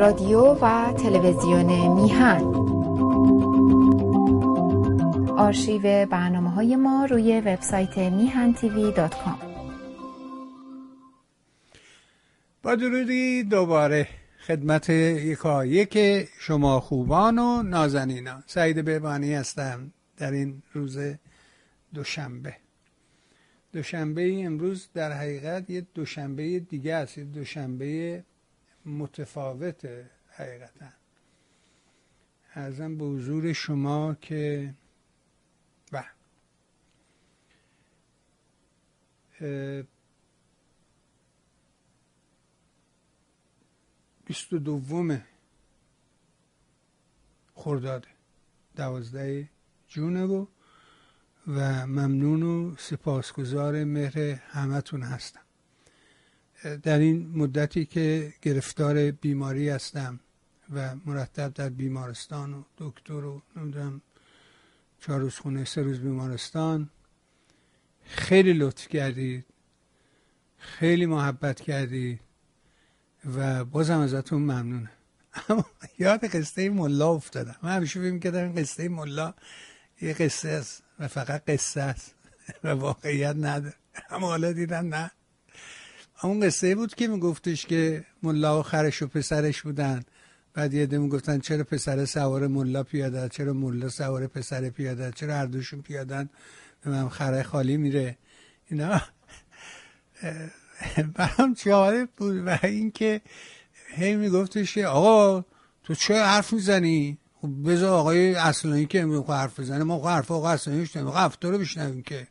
رادیو و تلویزیون میهن. آرشیو برنامه های ما روی وبسایت میهن تیوی دات کام. با درودی دوباره خدمت یکایک شما خوبان و نازنینان. سعید بهبانی هستم در این روز دوشنبه. دوشنبه امروز در حقیقت یه دوشنبه دیگه است یه دوشنبه متفاوت حقیقتا. ارزم به حضور شما که و بیست و دوم خرداد دوازده جونه و و ممنون و سپاسگزار مهر همتون هستم. در این مدتی که گرفتار بیماری هستم و مرتب در بیمارستان و دکتر و نمی‌دونم چهار روز خونه سه روز بیمارستان خیلی لطف کردید خیلی محبت کردید و بازم ازتون ممنونم. اما یاد قصه ملا افتادم. من همیشه فکر می‌کردم قصه ملا یه قصه است و فقط قصه است و واقعیت نداره. اما حالا دیدم نه. اون قصه بود که میگفتش که ملا و خرش و پسرش بودن. بعد یه دم گفتن چرا پسر سوار ملا پیاده چرا ملا سوار پسر پیاده چرا هر دوشون پیادن؟ من خره خالی میره. اینا. برام جالب بود و اینکه هی میگفتش آقا تو چه حرف می‌زنی؟ خب بذار آقای اصلانی که امروز حرف بزنه. ما حرف آقای اصلانی آقا هفته رو بشنویم که.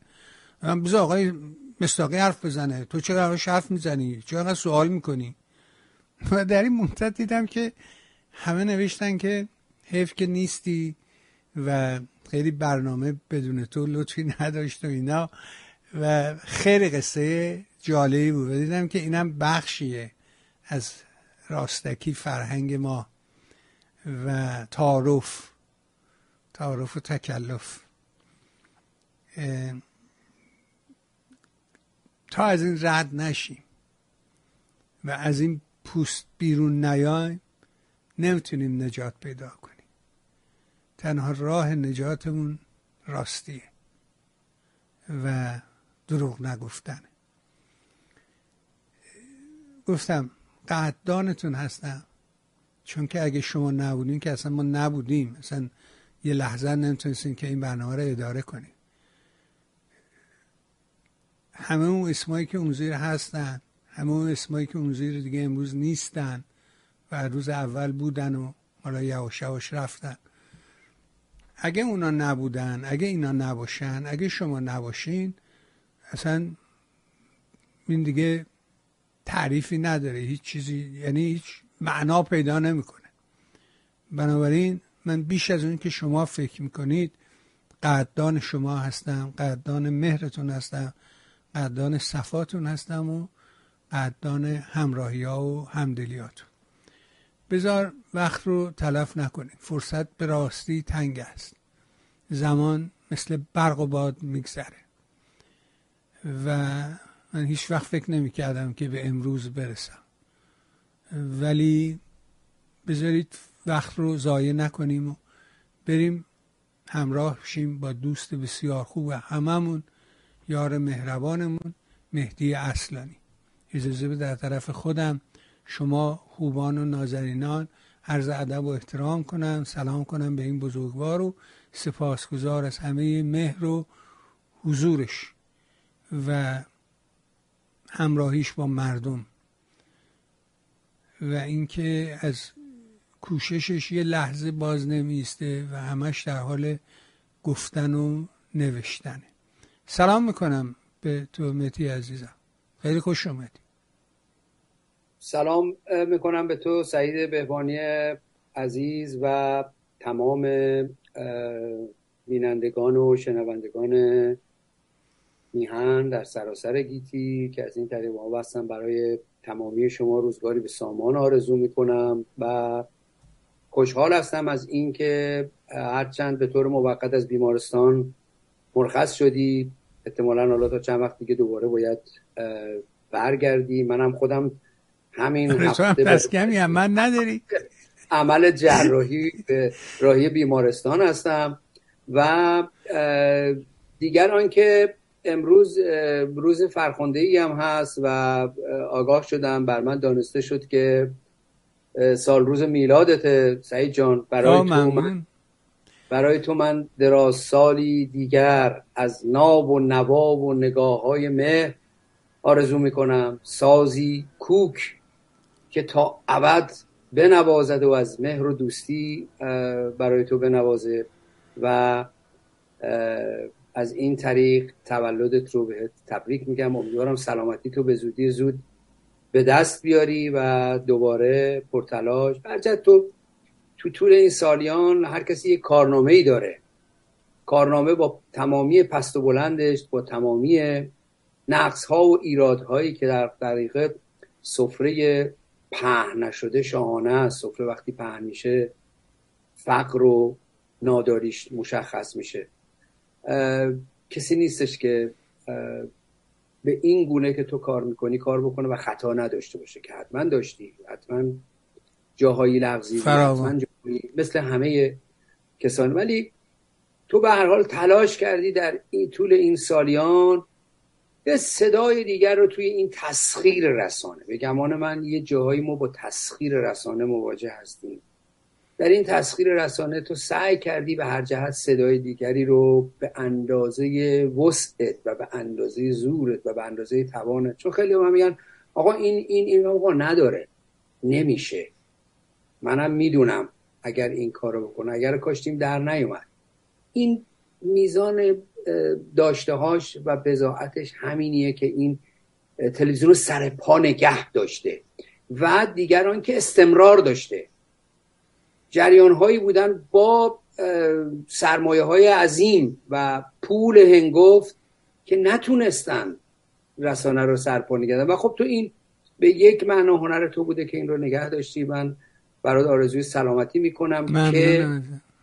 بذار آقای مستاقی حرف بزنه. تو چرا همش حرف می‌زنی؟ چرا سوال می‌کنی؟ و در این مدت دیدم که همه نوشتن که حیف که نیستی و خیلی برنامه بدون تو لطفی نداشت و اینا و خیلی قصه جالبی بود. و دیدم که اینم بخشیه از راستکی فرهنگ ما و تعارف. تعارف و تکلف. تا از این رد نشیم. و از این پوست بیرون نیایم نمی‌تونیم نجات پیدا کنیم. تنها راه نجاتمون راستیه و دروغ نگفتن. گفتم قدردانتون هستم. چون که اگه شما نبودین که اصلا ما نبودیم. اصلا یه لحظه نمی‌تونستیم که این برنامه رو اداره کنیم همه اون اسمایی که اون زیر هستن همه اون اسمایی که اون زیر دیگه امروز نیستن و روز اول بودن و حالا یواش یواش رفتن. اگه اونا نبودن اگه اینا نباشن اگه شما نباشین اصلا این دیگه تعریفی نداره. هیچ چیزی یعنی هیچ معنا پیدا نمی‌کنه. بنابراین من بیش از اون که شما فکر می‌کنید قدردان شما هستم قدردان مهرتون هستم. قدردان صفاتون هستم و قدردان همراهی ها و همدلیاتون. بذار وقت رو تلف نکنید. فرصت به راستی تنگ است. زمان مثل برق و باد میگذره. و من هیچ وقت فکر نمی کردم که به امروز برسم. ولی بذارید وقت رو ضایع نکنیم و بریم همراه شیم با دوست بسیار خوب هممون. یار مهربانمون مهدی اصلانی. اجازه به در طرف خودم شما خوبان و نازنینان عرض ادب و احترام کنم سلام کنم به این بزرگوار و سپاسگزار از همه مهر و حضورش و همراهیش با مردم. و اینکه از کوششش یه لحظه باز نمیسته و همش در حال گفتن و نوشتنه سلام می‌کنم به تو متی عزیزم. خیلی خوش اومدی. سلام می‌کنم به تو سعید بهبانی عزیز و تمام بینندگان و شنوندگان میهن در سراسر گیتی که از این طریق وابستن برای تمامی شما روزگاری به سامان آرزو می‌کنم و خوشحال هستم از اینکه هرچند به طور موقت از بیمارستان مرخص شدی. احتمالا حالا تا چند وقت دیگه دوباره باید برگردی منم خودم همین هفته پس کمی هم من نداری؟ عمل جراحی به راهی بیمارستان هستم و دیگر آنکه امروز روز فرخنده ای هم هست و آگاه شدم. بر من دانسته شد که سال روز میلادت سعید جان برای تو من برای تو من دراز سالی دیگر از ناب و نواب و نگاه های مهر آرزو می‌کنم. سازی کوک که تا ابد بنوازد و از مهر و دوستی برای تو بنوازه و از این طریق تولدت رو بهت تبریک میگم. امیدوارم سلامتی تو به زودی زود به دست بیاری و دوباره پرتلاش. برجت تو تو طول این سالیان هر کسی یک کارنامه ای داره. کارنامه با تمامی پست و بلندش با تمامی نقص ها و ایراد هایی که در دقیقه سفره پهن نشده شاهانه است. سفره وقتی پهن میشه فقر و ناداریش مشخص میشه. کسی نیستش که به این گونه که تو کار می‌کنی کار بکنه و خطا نداشته باشه. که حتما داشتی حتما جاهایی لغزی مثل همه کسان ولی تو به هر حال تلاش کردی در این طول این سالیان یه صدای دیگر رو توی این تسخیر رسانه. به گمان من یه جاهایی ما با تسخیر رسانه مواجه هستیم. در این تسخیر رسانه تو سعی کردی به هر جهت صدای دیگری رو به اندازه وسعت و به اندازه زورت و به اندازه توانت. چون خیلی هم میگن آقا این این این آقا نداره. نمیشه. منم می‌دونم اگر این کارو بکنه. اگر کاشتیم در نیومد. این میزان داشتههاش و بزاعتش همینیه که این تلویزیون رو سر پا نگه داشته و دیگران که استمرار داشته. جریان هایی بودن با سرمایه های عظیم و پول هنگفت که نتونستن رسانه رو سرپا نگه و خب تو این به یک معنا هنر تو بوده که این رو نگه داشتی. من برات آرزوی سلامتی می‌کنم که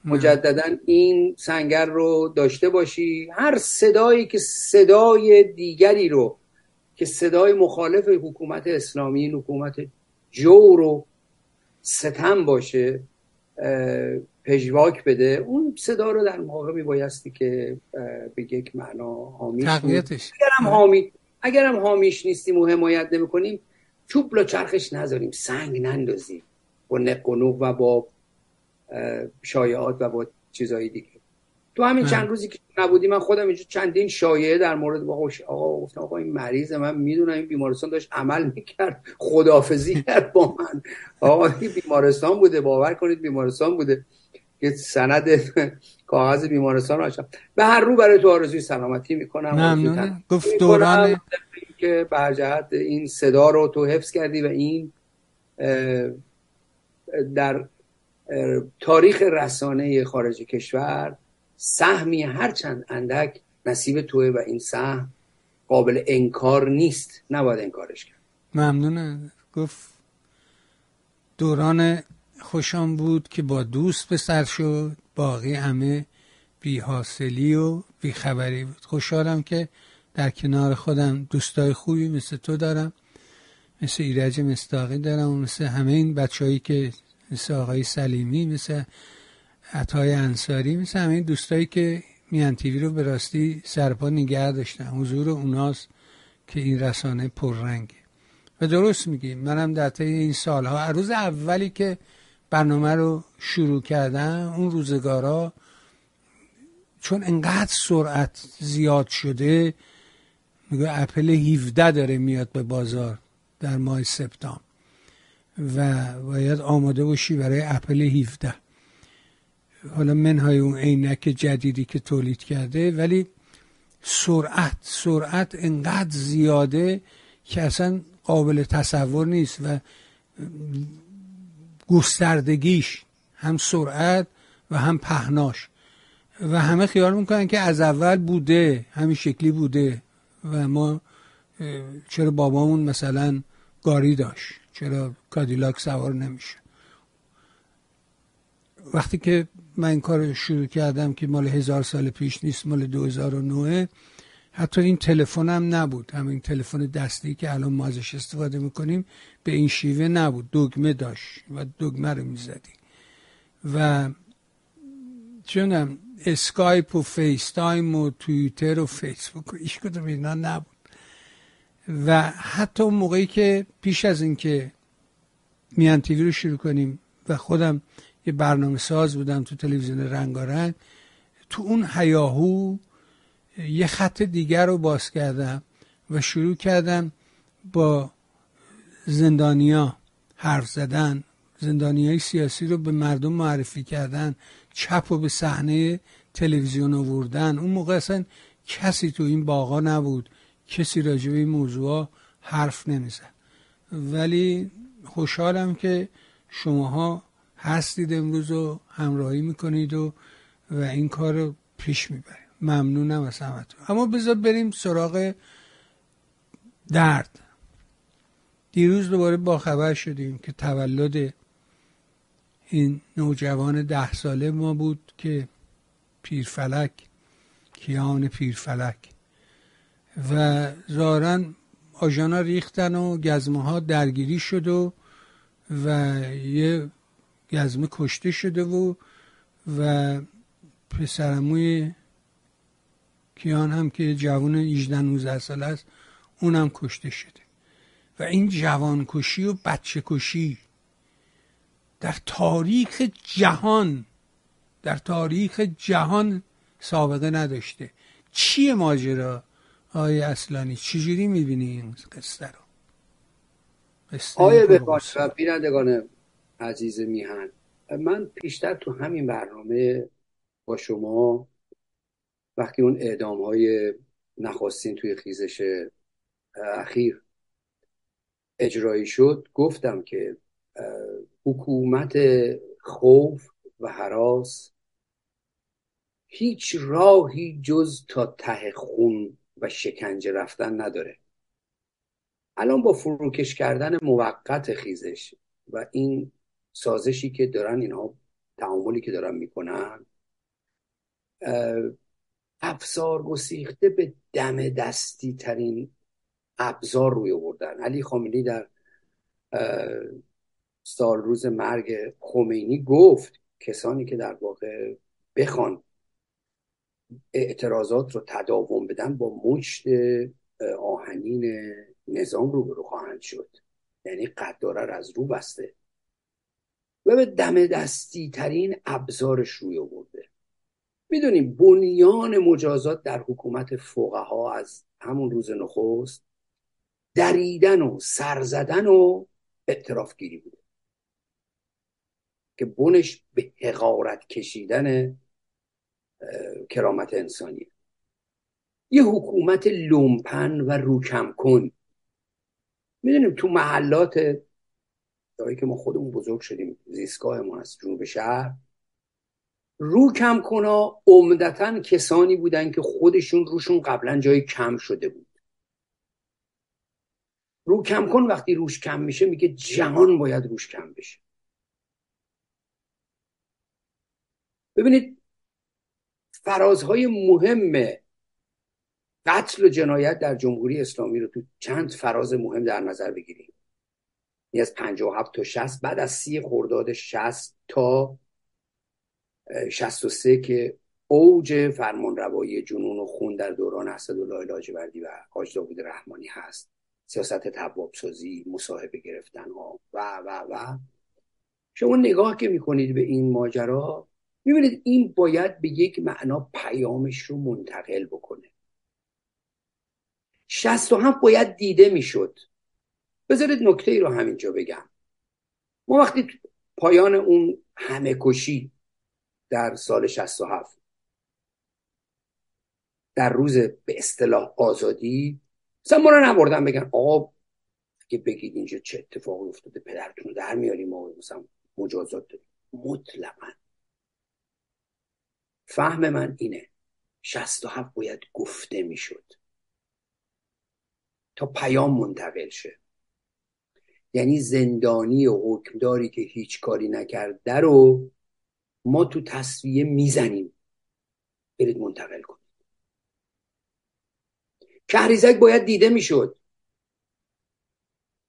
مجددا این سنگر رو داشته باشی. هر صدایی که صدای دیگری رو که صدای مخالف حکومت اسلامی حکومت جور و ستم باشه پژواک بده اون صدا رو در موقع میبایستی که به یک معنا حامیش اگرم حامی اگرم حامیش نیستیم و حمایت نمی‌کنیم چوب چرخش نذاریم سنگ نندازیم. با نق و با شایعات و با چیزهای دیگه. تو همین چند روزی که نبودی من خودم اینجا چندین شایعه در مورد با آقا گفتم آقا این مریض من می‌دونم این بیمارستان داشت عمل می‌کرد. خدافزی کرد با من. آقا این بیمارستان بوده باور کنید بیمارستان بوده. که سند کاغذ بیمارستان رو به هر رو برای تو آرزوی سلامتی می‌کنم. گفت دوران که به جهت این صدا رو تو حفظ کردی و این در تاریخ رسانه خارج کشور سهمی هرچند اندک نصیب توه و این سهم قابل انکار نیست. نباید انکارش کرد. ممنونه. گفت دوران خوشم بود که با دوست به سر شد. باقی همه بی حاصلی و بی خبری بود. خوشحالم که در کنار خودم دوستای خوبی مثل تو دارم. مثل ایرج مستاقی دارم و مثل همه این بچههایی که مثل آقای سلیمی مثل عطای انصاری مثل همه دوستایی که میان تیوی رو به راستی سرپا نگه داشتن. حضور اوناست که این رسانه پررنگه. و درست میگی. منم در طی این سالها روز اولی که برنامه رو شروع کردم اون روزگارا چون انقدر سرعت زیاد شده میگه اپل 17 داره میاد به بازار. در ماه سپتامبر و باید آماده باشی برای اپل 17 حالا منهای اون عینک جدیدی که تولید کرده ولی سرعت سرعت انقدر زیاده که اصلا قابل تصور نیست و گستردگیش هم سرعت و هم پهناش. و همه خیال می‌کنن که از اول بوده همین شکلی بوده و ما چرا بابامون مثلا گاری داشت؟ چرا کادیلاک سوار نمیشه وقتی که من این کار شروع کردم که مال هزار سال پیش نیست مال 2009 حتی این تلفن هم نبود. همین تلفن دستی که الان ما ازش استفاده می‌کنیم به این شیوه نبود. دگمه داشت و دگمه رو می‌زدی. و چونم اسکایپ و فیس تایم و توییتر و فیسبوک و هیچ کدوم اینا نبود. و حتی اون موقعی که پیش از اینکه میان تیوی رو شروع کنیم و خودم یه برنامه ساز بودم تو تلویزیون رنگارنگ تو اون هیاهو یه خط دیگر رو باز کردم و شروع کردم با زندانیا حرف زدن زندانی های سیاسی رو به مردم معرفی کردن چپ و به صحنه تلویزیون آوردن. اون موقع اصلا کسی تو این باغا نبود. کسی راجع به این موضوع حرف نمی‌زد ولی خوشحالم که شماها هستید امروز و همراهی می‌کنید و و این کار رو پیش می‌برید. ممنونم از همتون. اما بذار بریم سراغ درد. دیروز دوباره با خبر شدیم که تولد این نوجوان ده ساله ما بود که پیرفلک کیان پیرفلک. و ظاهرا آژانا ریختن و گزمه ها درگیری شد و و یه گزمه کشته شده و و پسرموی کیان هم که جوان 18 19 سال است اونم کشته شده. و این جوان کشی و بچه کشی در تاریخ جهان در تاریخ جهان سابقه نداشته. چیه ماجرا؟ آقای اصلانی چجوری می‌بینی این قصه رو؟ آیا بخواد و بینندگان عزیز میهن من پیشتر تو همین برنامه با شما وقتی اون اعدام های نخواستین توی خیزش اخیر اجرایی شد گفتم که حکومت خوف و حراس هیچ راهی جز تا ته خون و شکنجه رفتن نداره. الان با فروکش کردن موقت خیزش و این سازشی که دارن اینها تعاملی که دارن می‌کنن افزار گسیخته به دم دستی ترین ابزار روی آوردن. علی خامنه‌ای در سال روز مرگ خمینی گفت کسانی که در واقع بخوان اعتراضات رو تداوم بدن با مشت آهنین نظام رو برو خواهند شد. یعنی قداره از رو بسته. و به دم دستی ترین ابزارش روی آورده. می‌دونیم بنیان مجازات در حکومت فقها از همون روز نخست دریدن و سرزدن و اعتراف گیری بوده. که بنش به حقارت کشیدن کرامت انسانی. یه حکومت لومپن و روکم کن می‌دونیم تو محلات جایی که ما خودمون بزرگ شدیم زیستگاه ما از جنوب شهر رو کم کنا عمدتا کسانی بودن که خودشون روشون قبلا جای کم شده بود. رو کم کن وقتی روش کم میشه میگه جهان باید روش کم بشه. ببینید فرازهای مهم قتل و جنایت در جمهوری اسلامی رو تو چند فراز مهم در نظر بگیریم. یعنی از 57 تا 60 بعد از سی خرداد 60 تا 63 که اوج فرمان روایی جنون و خون در دوران اسدالله لاجوردی و حاج داوود رحمانی هست. سیاست تباب سازی مصاحبه گرفتن ها و و و. شما نگاه که می‌کنید به این ماجرا می‌بینید این باید به یک معنا پیامش رو منتقل بکنه. شست و هم باید دیده می‌شد. بذارید نکته ای رو همینجا بگم. ما وقتی پایان اون همه کشی در سال 67 در روز به اصطلاح آزادی مثلا ما رو نبردن بگن آقا که بگید اینجا چه اتفاقی افتاده پدرتون در میاریم ما مثلا مجازات داریم. مطلقا. فهم من اینه. 67 باید گفته می‌شد. تا پیام منتقل شه. یعنی زندانی و حکمداری که هیچ کاری نکرده رو ما تو تصویه می‌زنیم. برید منتقل کنید. کهریزک باید دیده می‌شد.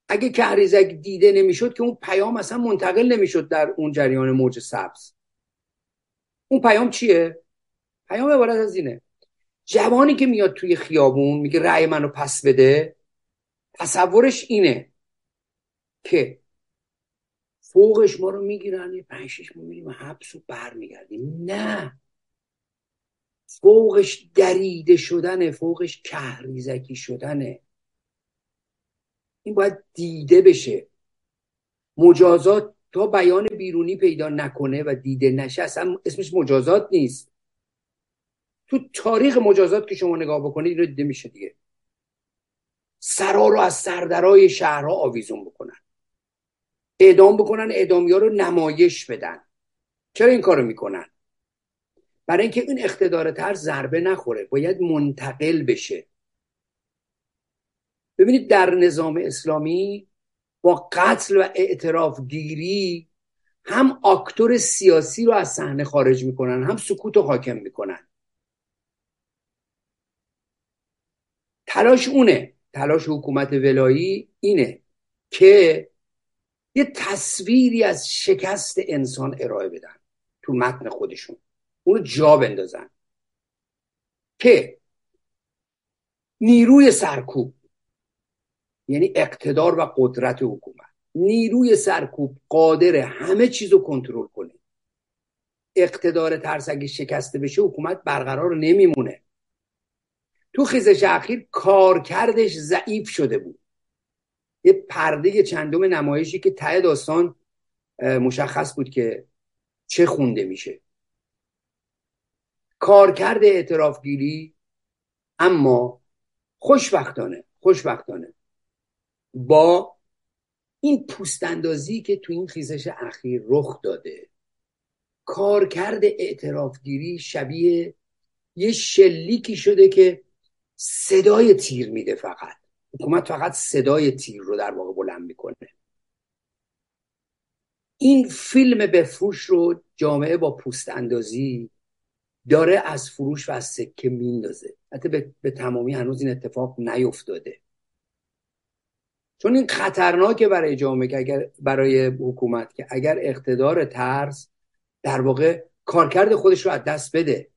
اگه کهریزک دیده نمی‌شد که اون پیام اصلا منتقل نمی‌شد در اون جریان موج سبز. اون پیام چیه؟ پیام عبارت از اینه. جوانی که میاد توی خیابون میگه رأی منو پس بده تصورش اینه که فوقش ما رو می‌گیرن یه پنج شش میریم حبس و برمیگردیم. نه. فوقش دریده شدنه فوقش کهریزکی شدنه. این باید دیده بشه. مجازات تا بیان بیرونی پیدا نکنه و دیده نشه اصلا اسمش مجازات نیست. تو تاریخ مجازات که شما نگاه بکنید اینو دیده میشه دیگه. سرا رو از سردرای شهرها آویزون بکنن. اعدام بکنن اعدامی ها رو نمایش بدن. چرا این کارو می‌کنن؟ برای اینکه این اقتدار تر ضربه نخوره باید منتقل بشه. ببینید در نظام اسلامی قتل و اعتراف گیری هم آکتور سیاسی رو از صحنه خارج می‌کنن هم سکوت رو حاکم می‌کنن. تلاش اونه. تلاش حکومت ولایی اینه که یه تصویری از شکست انسان ارائه بدن تو متن خودشون. اونو جا بندازن. که نیروی سرکوب یعنی اقتدار و قدرت حکومت. نیروی سرکوب قادر همه چیز رو کنترل کنه. اقتدار ترس اگه شکسته بشه حکومت برقرار نمیمونه. تو خیزش اخیر کارکردش ضعیف شده بود. یه پرده چندم نمایشی که ته داستان مشخص بود که چه خونده میشه. کارکرد اعترافگیری اما خوشبختانه خوشبختانه. با این پوستاندازی که تو این خیزش اخیر رخ داده. کارکرد اعترافگیری شبیه یه شلیکی شده که صدای تیر میده فقط. حکومت فقط صدای تیر رو در واقع بلند می‌کنه. این فیلم بفروش رو جامعه با پوست اندازی داره از فروش و از سکه میندازه. حتی به،, به تمامی هنوز این اتفاق نیفتاده. چون این خطرناکه برای جامعه که اگر برای حکومت که اگر اقتدار ترس در واقع کارکرد خودش رو از دست بده.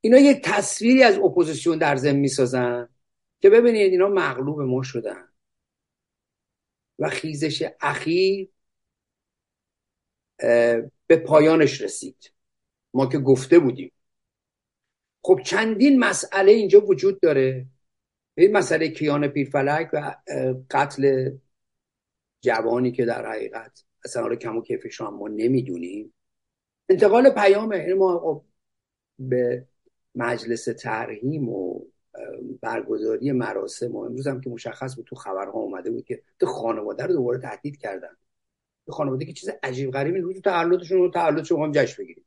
اینا یک تصویری از اپوزیسیون در ضمن می‌سازن که ببینید اینا مغلوب ما شدن. و خیزش اخیر به پایانش رسید. ما که گفته بودیم. خب چندین مسئله اینجا وجود داره. این مسئله کیان پیرفلک و قتل جوانی که در حقیقت اصلا حالا کم و کیفش ما نمی‌دونیم. انتقال پیامه یعنی ما خب به مجلس ترهیم و برگزاری مراسم و امروز هم که مشخص بود تو خبرها اومده بود که تو خانواده رو دوباره تهدید کردن. تو خانواده که چیز عجیب غریبی روز تولدشون رو تولدشون هم جشن بگیریم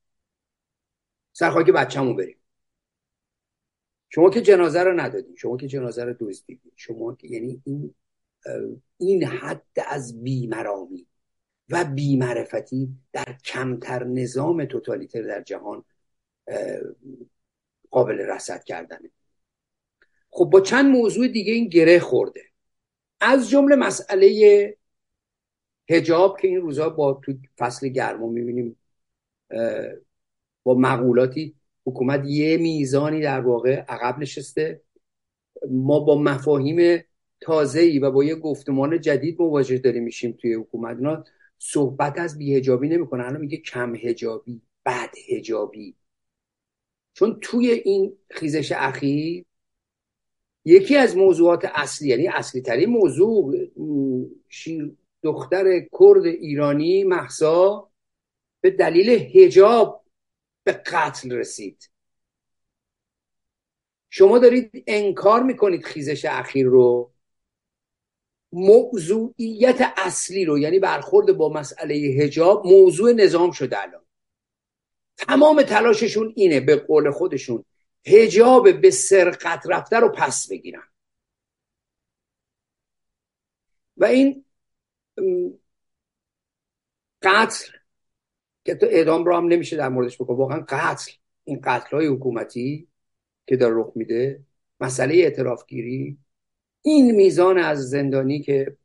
سرخواهی که بچه‌مون بریم. شما که جنازه رو ندادین شما که جنازه رو دزدیدین شما که یعنی این این حد از بیمرامی و بیمعرفتی در کمتر نظام توتالیتر در جهان قابل رصد کردنه. خب با چند موضوع دیگه این گره خورده. از جمله مسئله هجاب که این روزها با تو فصل گرما می‌بینیم با مقولاتی حکومت یه میزانی در واقع عقب نشسته. ما با مفاهیم تازه ای و با یه گفتمان جدید مواجه داریم میشیم توی حکومت. اینا صحبت از بیهجابی نمی‌کنه الان میگه کم هجابی بد هجابی چون توی این خیزش اخیر یکی از موضوعات اصلی یعنی اصلی ترین موضوع دختر کرد ایرانی محسا به دلیل هجاب به قتل رسید. شما دارید انکار می‌کنید خیزش اخیر رو. موضوعیت اصلی رو یعنی برخورد با مسئله هجاب موضوع نظام شده الان. تمام تلاششون اینه به قول خودشون هجاب به سرقت رفته رو پس بگیرن. و این قتل که اعدام رو هم نمیشه در موردش بکن واقعا قتل این قتل های حکومتی که در رخ میده مسئله اعتراف گیری این میزان از زندانی که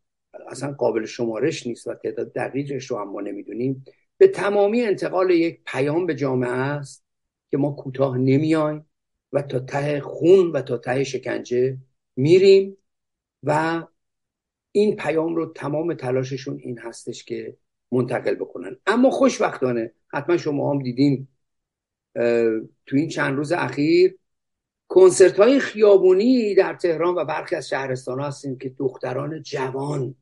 اصلا قابل شمارش نیست و تعداد دقیقش رو هم ما نمی‌دونیم به تمامی انتقال یک پیام به جامعه است که ما کوتاه نمیایم و تا ته خون و تا ته شکنجه میریم و این پیام رو تمام تلاششون این هستش که منتقل بکنن. اما خوشبختانه حتما شما هم دیدین تو این چند روز اخیر کنسرت های خیابونی در تهران و برخی از شهرستان ها هستیم که دختران جوان.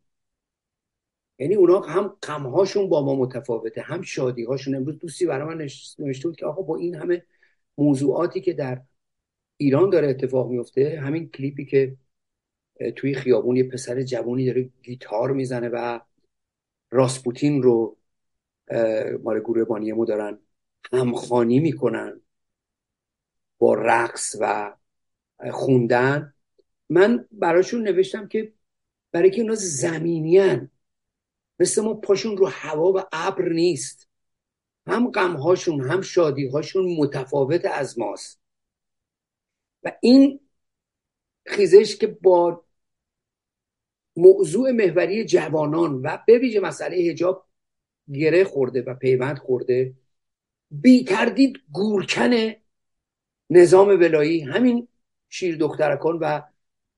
یعنی اونا هم غمهاشون با ما متفاوته هم شادی هاشون امروز دوستی برای من نوشته بود که آقا با این همه موضوعاتی که در ایران داره اتفاق میفته همین کلیپی که توی خیابون یه پسر جوانی داره گیتار می‌زنه و راسپوتین رو مال گروه بانیمو دارن همخانی می‌کنن با رقص و خوندن. من براشون نوشتم که برای که اونا زمینیان مثل ما پاشون رو هوا و ابر نیست. هم غمهاشون هم شادیهاشون متفاوت از ماست. و این خیزش که با موضوع محوری جوانان و به ویژه مسئله هجاب گره خورده و پیوند خورده بی تردید گورکن نظام ولایی همین شیر دخترکان و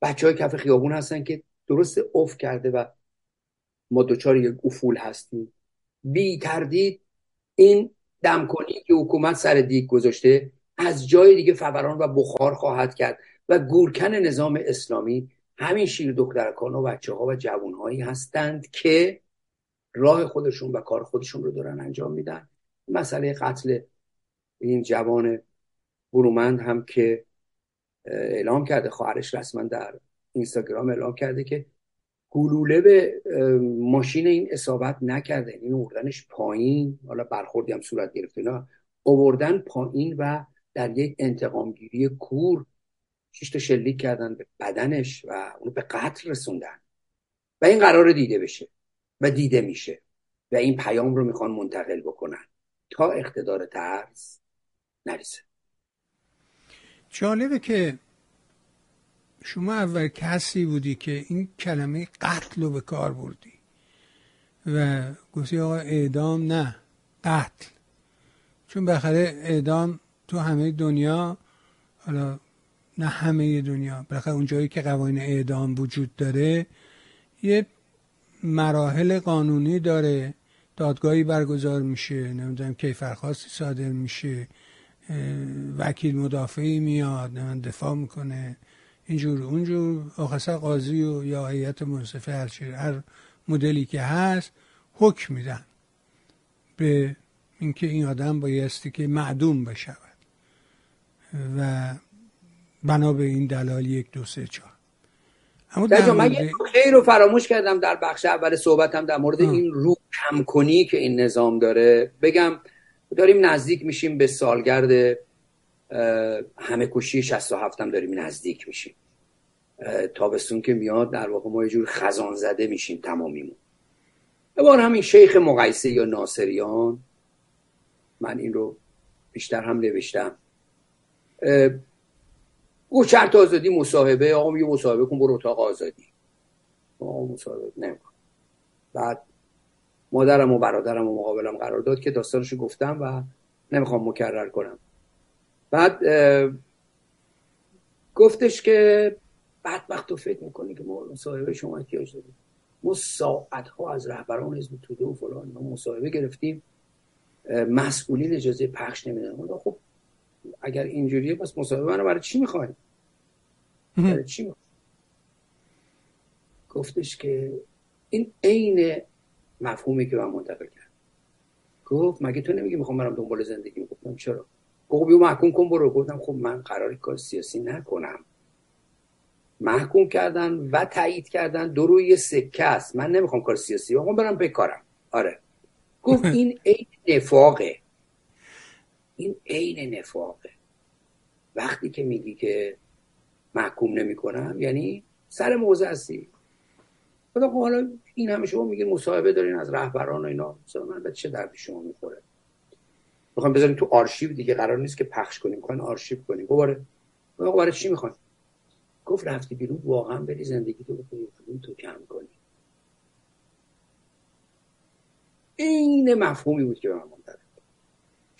بچه های کف خیابون هستن که درست افت کرده و ما دچار یک افول هستیم. بی تردید این دمکنی که حکومت سر دیگ گذاشته از جای دیگه فوران و بخار خواهد کرد و گورکن نظام اسلامی همین شیر دخترکان و بچه ها و جوان هایی هستند که راه خودشون و کار خودشون رو دارن انجام میدن. مسئله قتل این جوان برومند هم که اعلام کرده خواهرش رسما در اینستاگرام اعلام کرده که گلوله به ماشین این اصابت نکرده این اوردنش پایین. حالا برخوردی هم صورت گرفته اینا. اووردن پایین و در یک انتقامگیری کور شش تا شلیک کردن به بدنش و اونو به قتل رسوندن. و این قرار دیده بشه و دیده میشه و این پیام رو می‌خوان منتقل بکنن. تا اقتدار ترس نریسه جالبه که شما اول کسی بودی که این کلمه قتل رو به کار بردی و گفتی آقا اعدام نه قتل. چون بخره اعدام تو همه دنیا حالا نه همه دنیا. بالاخره اون جایی که قوانین اعدام وجود داره یه مراحل قانونی داره. دادگاهی برگزار میشه نمی‌دونم کیفرخواستی صادر میشه وکیل مدافعی میاد دفاع می‌کنه اینجور اونجور. آخر قاضی و یا هیئت منصفه هر هر مدلی که هست حکم میدن به اینکه این آدم بایستی که معدوم بشود. و بنا به این دلایل یک دو سه چهار. اما در من یه خیر رو فراموش کردم در بخش اول صحبتم در مورد این رو کم کنی که این نظام داره. بگم داریم نزدیک میشیم به سالگرد همه کشی 67 هم داریم نزدیک میشیم. تابستون که میاد در واقع ما یه جور خزان زده میشیم تمامیمون. یه بار همین شیخ مقایسه یا ناصریان من این رو بیشتر هم نوشتم. او شرط آزادی مصاحبه آقا یه مصاحبه کن برو اتاق آزادی. آقا مصاحبه نمیکن بعد مادرم و برادرم و مقابلم قرار داد که داستانشو گفتم و نمی‌خوام مکرر کنم. بعد گفتش که بعد وقت تو فکر می‌کنی که ما مصاحبه شما احتیاج داریم. ما ساعت ها از رهبران حزب توده و فلان ما مصاحبه گرفتیم. مسئولین اجازه پخش نمیدن خب اگر اینجوریه پس مصاحبه منو برای چی می‌خوایم برای چی گفتش که این عین مفهومی که من منتقل کرد گفت مگه تو نمیگی می‌خوام برم دنبال زندگی؟ گفتم چرا؟ گفت بیو محکوم کن برو. گفتم خب من قراری کار سیاسی نکنم. محکوم کردن و تایید کردن دو روی سکه است. من نمی‌خوام کار سیاسی بکنم برم بکارم. آره. گفت این عین نفاقه. این عین نفاقه. وقتی که میگی که محکوم نمی‌کنم یعنی سر موضع هستی. خدا خب حالا این همه شما میگین مصاحبه دارین از رهبران و اینا. من به چه دردی شما می‌خوره؟ می‌خوام بذاریم تو آرشیو دیگه. قرار نیست که پخش کنیم. کن آرشیو کنیم. دوباره برای چی می‌خوان گفت رفتی بیرون واقعا بری زندگی تو بکنی تو کم کنی. این مفهومی بود که به من منتقل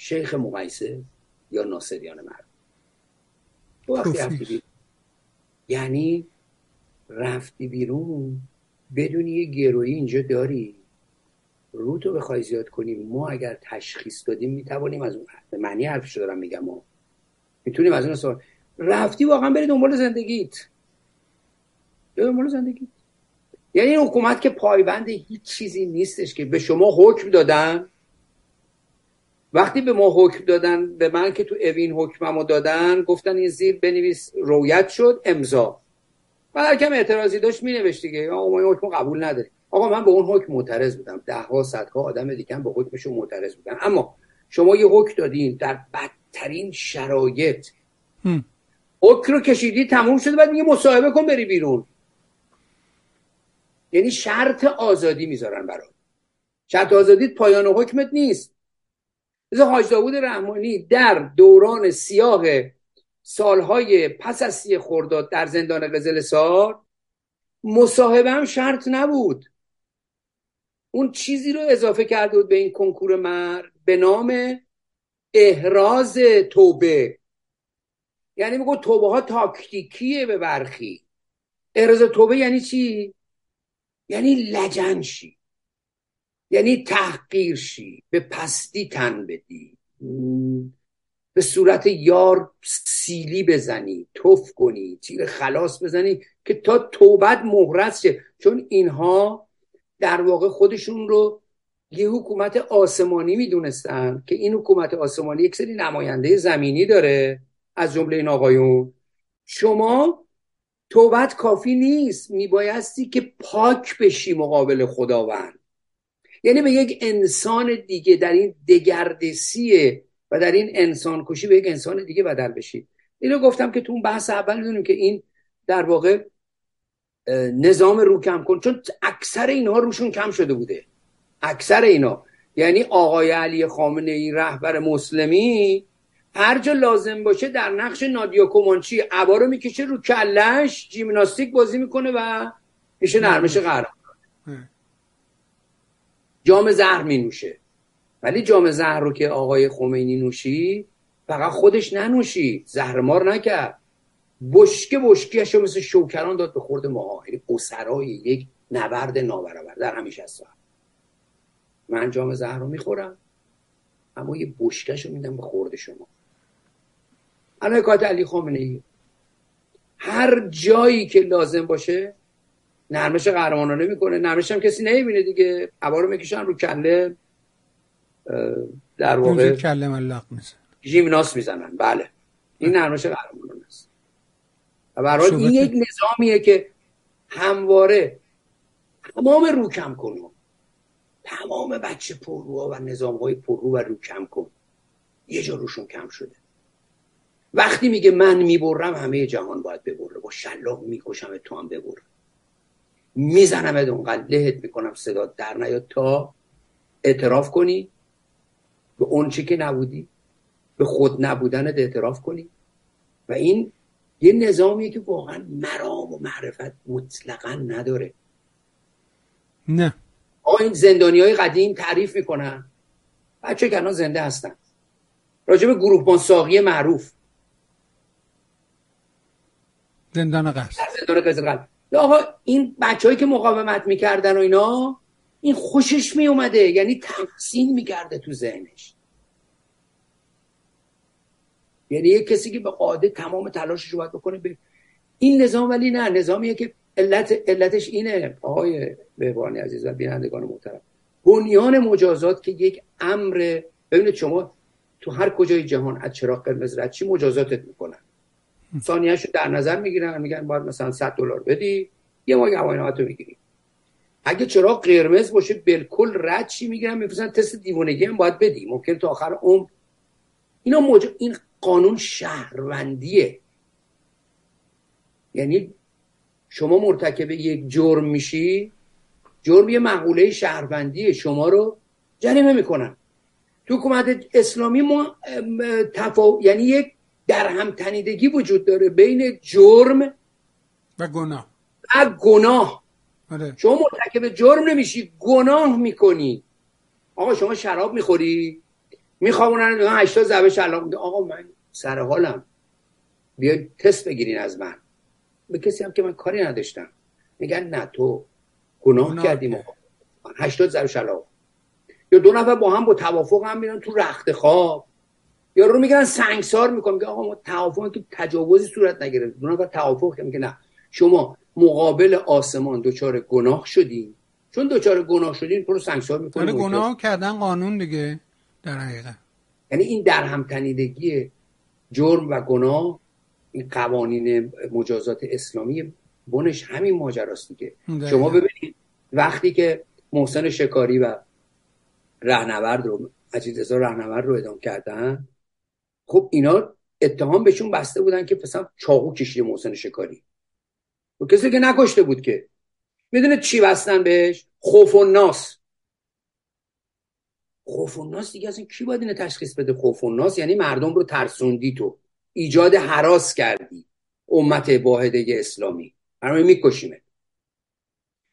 شیخ مقایسه یا ناصریان مرد. تو وقتی رفتی بیرون یعنی رفتی بیرون بدون یه گروهی اینجا داری. رو تو بخوای زیاد کنی ما اگر تشخیص دادیم می‌توانیم از اون به معنی حرفشو دارم میگم ما می‌تونیم از اون سوال. رفتی واقعا بری دنبال زندگیت. دنبال زندگیت. یعنی این حکومت که پایبند هیچ چیزی نیستش که به شما حکم دادن. وقتی به ما حکم دادن به من که تو اوین حکممو دادن گفتن این زیر بنویس رویت شد امضا. و هر کم اعتراضی داشت مینوشت دیگه. آقا ما این حکم قبول نداریم. آقا من به اون حکم معترض بودم. ده ها صدها آدم دیگه هم به حکمشون معترض بودن. اما شما یه حکم دادین در بدترین شرایط. حکم رو کشیدی تموم شده بعد میگه مصاحبه کن بری بیرون. یعنی شرط آزادی می‌ذارن برات. شرط آزادیت پایان حکمت نیست. مثل حاج داوود رحمانی در دوران سیاه سالهای پس از سی خورداد در زندان قزل سار مصاحبه هم شرط نبود. اون چیزی رو اضافه کرده بود به این کنکور مرد به نام احراز توبه. یعنی میگو توبه ها تاکتیکیه به برخی. احراز توبه یعنی چی؟ یعنی لجنشی. یعنی تحقیر شی به پستی تن بدی. به صورت یار سیلی بزنی توف کنی تیر خلاص بزنی که تا توبت مهرس شه. چون اینها در واقع خودشون رو یه حکومت آسمانی می‌دونستن که این حکومت آسمانی یک سری نماینده زمینی داره. از جمله این آقایون. شما توبت کافی نیست. میبایستی که پاک بشی مقابل خداوند. یعنی به یک انسان دیگه در این دگردسیه و در این انسان کشی به یک انسان دیگه بدل بشید اینو گفتم که تو اون بحث اول می‌دونیم که این در واقع نظام رو کم کن. چون اکثر اینها روشون کم شده بوده. اکثر اینا یعنی آقای علی خامنه ای رهبر مسلمی هر جا لازم باشه در نقش نادیا کومانچی عبا رو می‌کشه رو کلش جیمناستیک بازی می‌کنه و میشه نرمش قهرمان. جام زهر می نوشه ولی جام زهر رو که آقای خمینی نوشی فقط خودش ننوشی. زهرمار نکرد. بشکه بشکیش مثل شوکران داد به خورد ماها. یعنی اسرای یک نبرد نابرابر. در همیشه هست. من جام زهر رو می‌خورم. اما یه بشکش رو میدم به خورد شما. الان حکایت علی خامنه ای هر جایی که لازم باشه نرمش قهرمانانه می‌کنه. نرمش هم کسی نمی‌بینه دیگه. عبا رو می‌کشن رو کله در واقع کله ملق میزن ژیمناس می‌زنن. بله. این نرمش قهرمانانه است. و برای این یک نظامیه که همواره تمام رو کم کنو تمام بچه پرروها و نظام های پررو و رو کم کن. یه جا روشون کم شده. وقتی میگه من می‌برم همه جهان باید ببره. با شلاق می‌کشم تو هم ببر. می‌زنم اونقدر لهت می‌کنم صدا در نیاد تا اعتراف کنی. به اون چی که نبودی. به خود نبودنت اعتراف کنی. و این یه نظامیه که واقعا مرام و معرفت مطلقا نداره. نه. آقا این زندانی های قدیم تعریف می‌کنن. بچه که الان زنده هستن. راجب گروه ساقی معروف. زندان قصد زندان آقا این بچههایی که مقاومت می‌کردن و اینا این خوشش میومده یعنی تحسین می‌کرده تو ذهنش. یعنی یک کسی که به قاعده تمام تلاشش رو باید بکنه به این نظام ولی نه. نظامیه که علت علتش اینه. آقای بهبانی عزیز و بینندگان محترم. بنیان مجازات که یک امر ببینید شما تو هر کجای جهان از چراغ قرمز رد چی مجازاتت می‌کنن. ثانیه‌شو در نظر می‌گیرن میگن باید مثلا 100 دلار بدی یه ماه گواهینامه تو می‌گیری. اگه چراغ قرمز باشه بالکل رد چی می‌گیرن؟ میفرستن تست دیوانگی هم باید بدی. ممکن تا آخر عمر. اینا موج... این قانون شهروندیه. یعنی شما مرتکب یک جرم میشی جرم یه مقوله شهروندیه. شما رو جریمه می‌کنن. تو حکومت اسلامی ما تفا... یعنی یک در هم تنیدگی وجود داره بین جرم و گناه. و گناه. آره. شما مرتکب جرم نمیشی گناه می‌کنی. آقا شما شراب می‌خوری؟ میخوابونن 80 ضربه شلاق آقا من سر حالم. بیا تست بگیرین از من. به کسی هم که من کاری نداشتم. میگن نه تو گناه, گناه. کردیم آقا. 80 ضربه شلاق یا دو نفر با هم با توافق هم میرن تو رخت خواب. یا رو میگن سنگسار می‌کنم. که آقا ما توافق که تجاوزی صورت نگرفت دو نفر توافق که نه. شما مقابل آسمان دچار گناه شدین. چون دچار گناه شدین تو رو سنگسار می‌کنه آره، گناه کردن قانون دیگه در حقیقت. یعنی این در هم تنیدگی جرم و گناه این قوانین مجازات اسلامی بنش همین ماجراست دیگه. شما ببینید وقتی که محسن شکاری و رهنورد رو عزیز رهنورد رو ادام کردن خب اینا اتهام بهشون بسته بودن که مثلا چاقو کشیده محسن شکاری. و کسی که نکشته بود که. می‌دونه چی بستن بهش؟ خوف و ناس. خوف و ناس دیگه اصلا کی باید اینو تشخیص بده؟ خوف و ناس یعنی مردم رو ترسوندی تو. ایجاد حراس کردی. امت واحده اسلامی. برای میکشیمه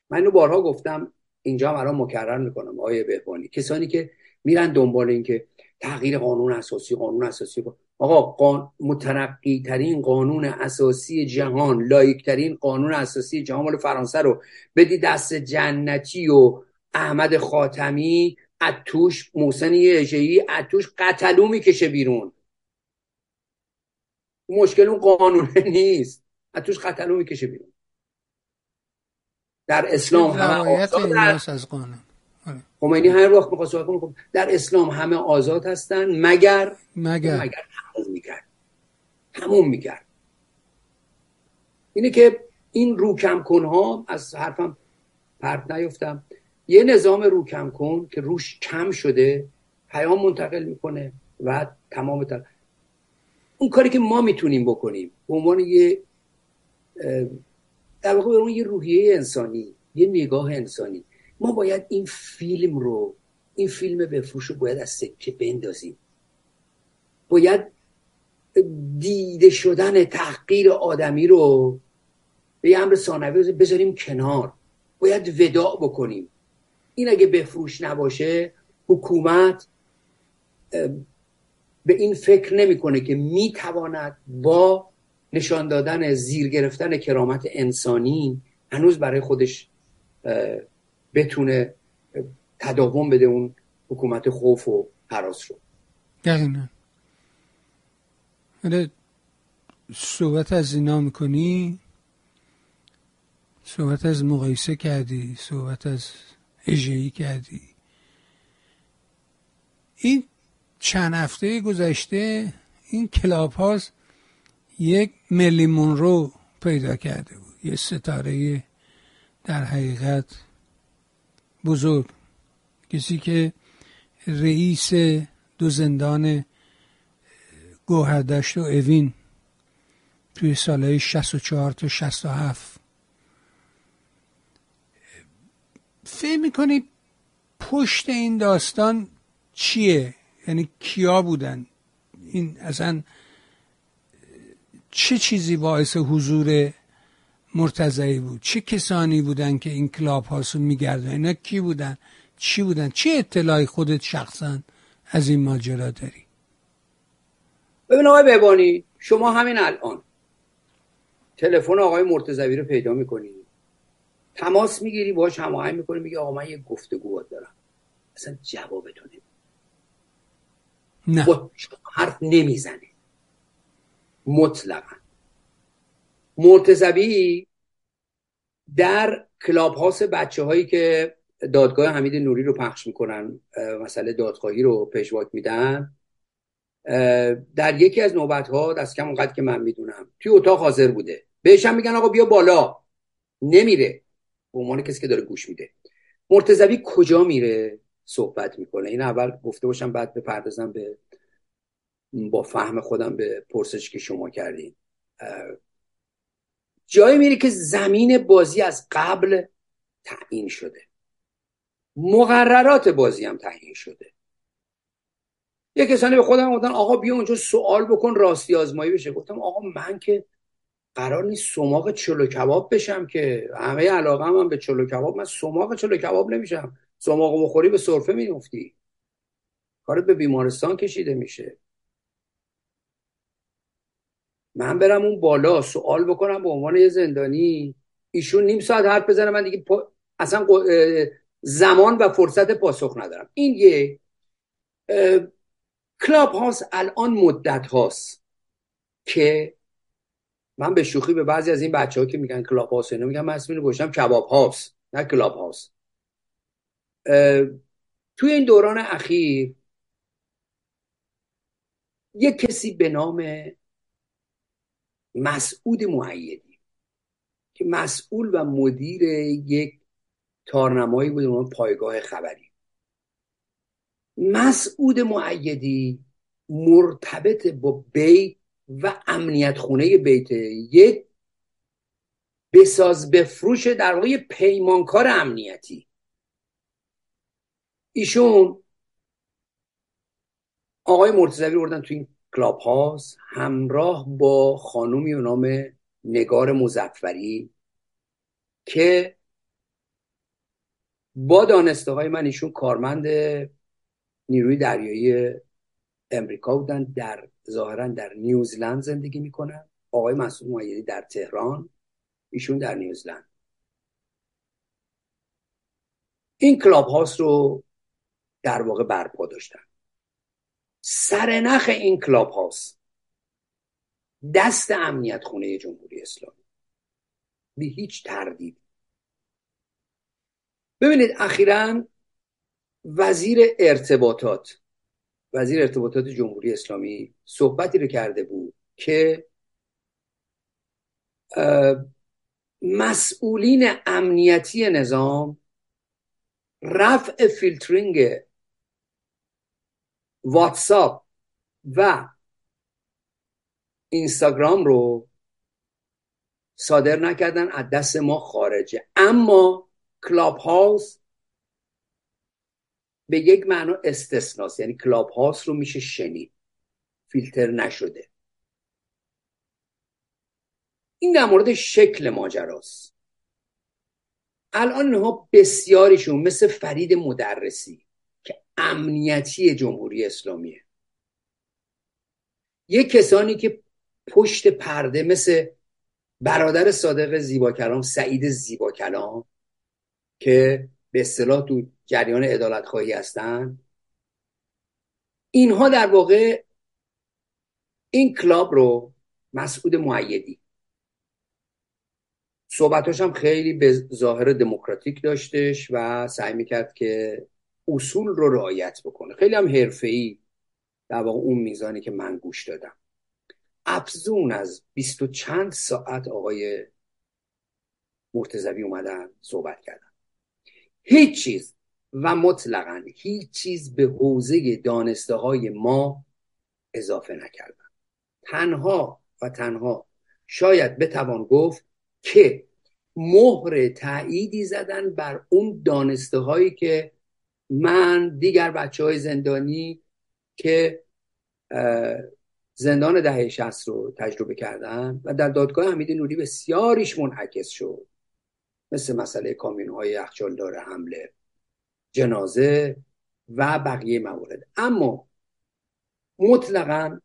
من اینو بارها گفتم. اینجا هم الان مکرر می‌کنم. آیه بهبانی کسانی که میرن دنبال این که تغییر قانون اساسی قانون اساسی آقا قان... مترقی ترین قانون اساسی جهان لایک ترین قانون اساسی جهان مال فرانسه رو. بدی دست جنتی و احمد خاتمی اتوش محسن یجهی اتوش قتلو می‌کشه بیرون. مشکل اون قانونه نیست. اتوش قتلو می‌کشه بیرون. در اسلام همه از قانون. خمینی هر وقت می‌خواست خب در اسلام همه آزاد هستن مگر؟ مگر. مگر. تموم می‌کرد. تموم می‌کرد. اینه که این روکم کن ها از حرفم پرت نیفتم. یه نظام روکم کن که روش کم شده پیام منتقل می‌کنه و تمام تر... اون کاری که ما می‌تونیم بکنیم به عنوان یه در واقع به یه روحیه انسانی یه نگاه انسانی ما باید این فیلم رو این فیلم بفروش رو باید از سکه بندازیم. باید دیده شدن تحقیر آدمی رو به یه امر ثانوی بذاریم کنار. باید وداع بکنیم. این اگه بفروش نباشه حکومت به این فکر نمی‌کنه که می‌تواند با نشان دادن زیر گرفتن کرامت انسانی هنوز برای خودش بتونه تداوم بده اون حکومت خوف و حراس رو. دقیقا. صحبت از اینا می‌کنی؟ صحبت از مقایسه کردی؟ صحبت از اجهی کردی؟ این چند هفته گذشته این کلاب هاست یک ملیمون رو پیدا کرده بود. یه ستاره در حقیقت بزرگ. کسی که رئیس دو زندان گوهردشت و اوین توی سالهای 64 تا 67 فکر می‌کنی پشت این داستان چیه؟ یعنی کیا بودن؟ این اصلا چه چیزی باعث حضور مرتضعی بود. چه کسانی بودن که این کلاب هاسو میگردن؟ اینا کی بودن؟ چی بودن؟ چه اطلاعی خودت شخصا از این ماجرا داری؟ ببین آقای ببانی شما همین الان تلفن آقای مرتضوی رو پیدا می‌کنی. تماس می‌گیری باش هماهنگ می‌کنی میگه آقا من یه گفتگو دارم. اصلا جوابتون نه. حرف نمی‌زنه مطلقا. مرتزبی در کلاب هاست بچه هایی که دادگاه حمید نوری رو پخش می‌کنن مسئله دادخواهی رو پشواک میدن در یکی از نوبت ها دست کم اونقدر که من می‌دونم توی اتاق حاضر بوده. بهش هم میگن آقا بیا بالا. نمیره. به عنوان کسی که داره گوش میده. مرتزوی کجا میره صحبت می‌کنه؟ این اول گفته باشم بعد بپردازم به با فهم خودم به پرسش که شما کردین. جایی میره که زمین بازی از قبل تعیین شده. مقررات بازی هم تعیین شده. یه کسانی به خودم گفتن آقا بیا اونجا سوال بکن راستی آزمایی بشه. گفتم آقا من که قرار نیست سماق چلو کباب بشم که همه علاقه هم, هم به چلو کباب من سماق چلو کباب نمیشم. سماق بخوری به سرفه میفتی کارت به بیمارستان کشیده میشه. من برم اون بالا سوال بکنم به عنوان یه زندانی. ایشون نیم ساعت حرف بزنه من دیگه اصلا زمان و فرصت پاسخ ندارم. این یه کلاب هاوس الان مدت هاست که من به شوخی به بعضی از این بچه ها که میگن کلاب هاوس اینا میگن من اسمشو گذاشتم کباب هاوس نه کلاب هاوس توی این دوران اخیر یک کسی به نام مسعود معیدی که مسئول و مدیر یک تارنمایی بود پایگاه خبری. مسعود معیدی مرتبط با بیت و امنیت خونه بیت یک بساز بفروش در واقع پیمانکار امنیتی. ایشون آقای مرتضوی بردن تو این کلاب هاست همراه با خانومی و نام نگار مزفری که با دانسته های من ایشون کارمند نیروی دریایی امریکا بودن در ظاهرا در نیوزلند زندگی می‌کنن. آقای مسعود مایدی در تهران ایشون در نیوزلند این کلاب هاست رو در واقع برپا داشتن. سرنخ این کلاب هاست. دست امنیت خونه جمهوری اسلامی. بی هیچ تردید. ببینید اخیرا وزیر ارتباطات وزیر ارتباطات جمهوری اسلامی صحبتی رو کرده بود که مسئولین امنیتی نظام رفع فیلترینگ واتساپ و اینستاگرام رو صادر نکردن از دست ما خارجه. اما کلاب هاوس به یک معنا استثناست یعنی کلاب هاوس رو میشه شنید. فیلتر نشده. این در مورد شکل ماجراست. الان اینها بسیاریشون مثل فرید مدرسی امنیتی جمهوری اسلامیه. یه کسانی که پشت پرده مثل برادر صادق زیبا کلام سعید زیبا کلام که به اصطلاح تو جریان ادالت خواهی هستن اینها در واقع این کلاب رو مسعود معیدی. صحبتاش هم خیلی به ظاهر دموکراتیک داشتش و سعی می‌کرد که اصول رو رعایت بکنه. خیلی هم حرفه‌ای در واقع اون میزانی که من گوش دادم. افزون از بیست و چند ساعت آقای مرتزوی اومدن صحبت کردن. هیچ چیز و مطلقا هیچ چیز به حوزه دانسته های ما اضافه نکردن. تنها و تنها شاید بتوان گفت که مهر تأییدی زدن بر اون دانسته هایی که من دیگر بچه های زندانی که زندان دهه شست رو تجربه کردن و در دادگاه حمید نوری بسیاریش منعکس شد. مثل مسئله کامیون های یخچال حمله جنازه و بقیه موارد. اما مطلقا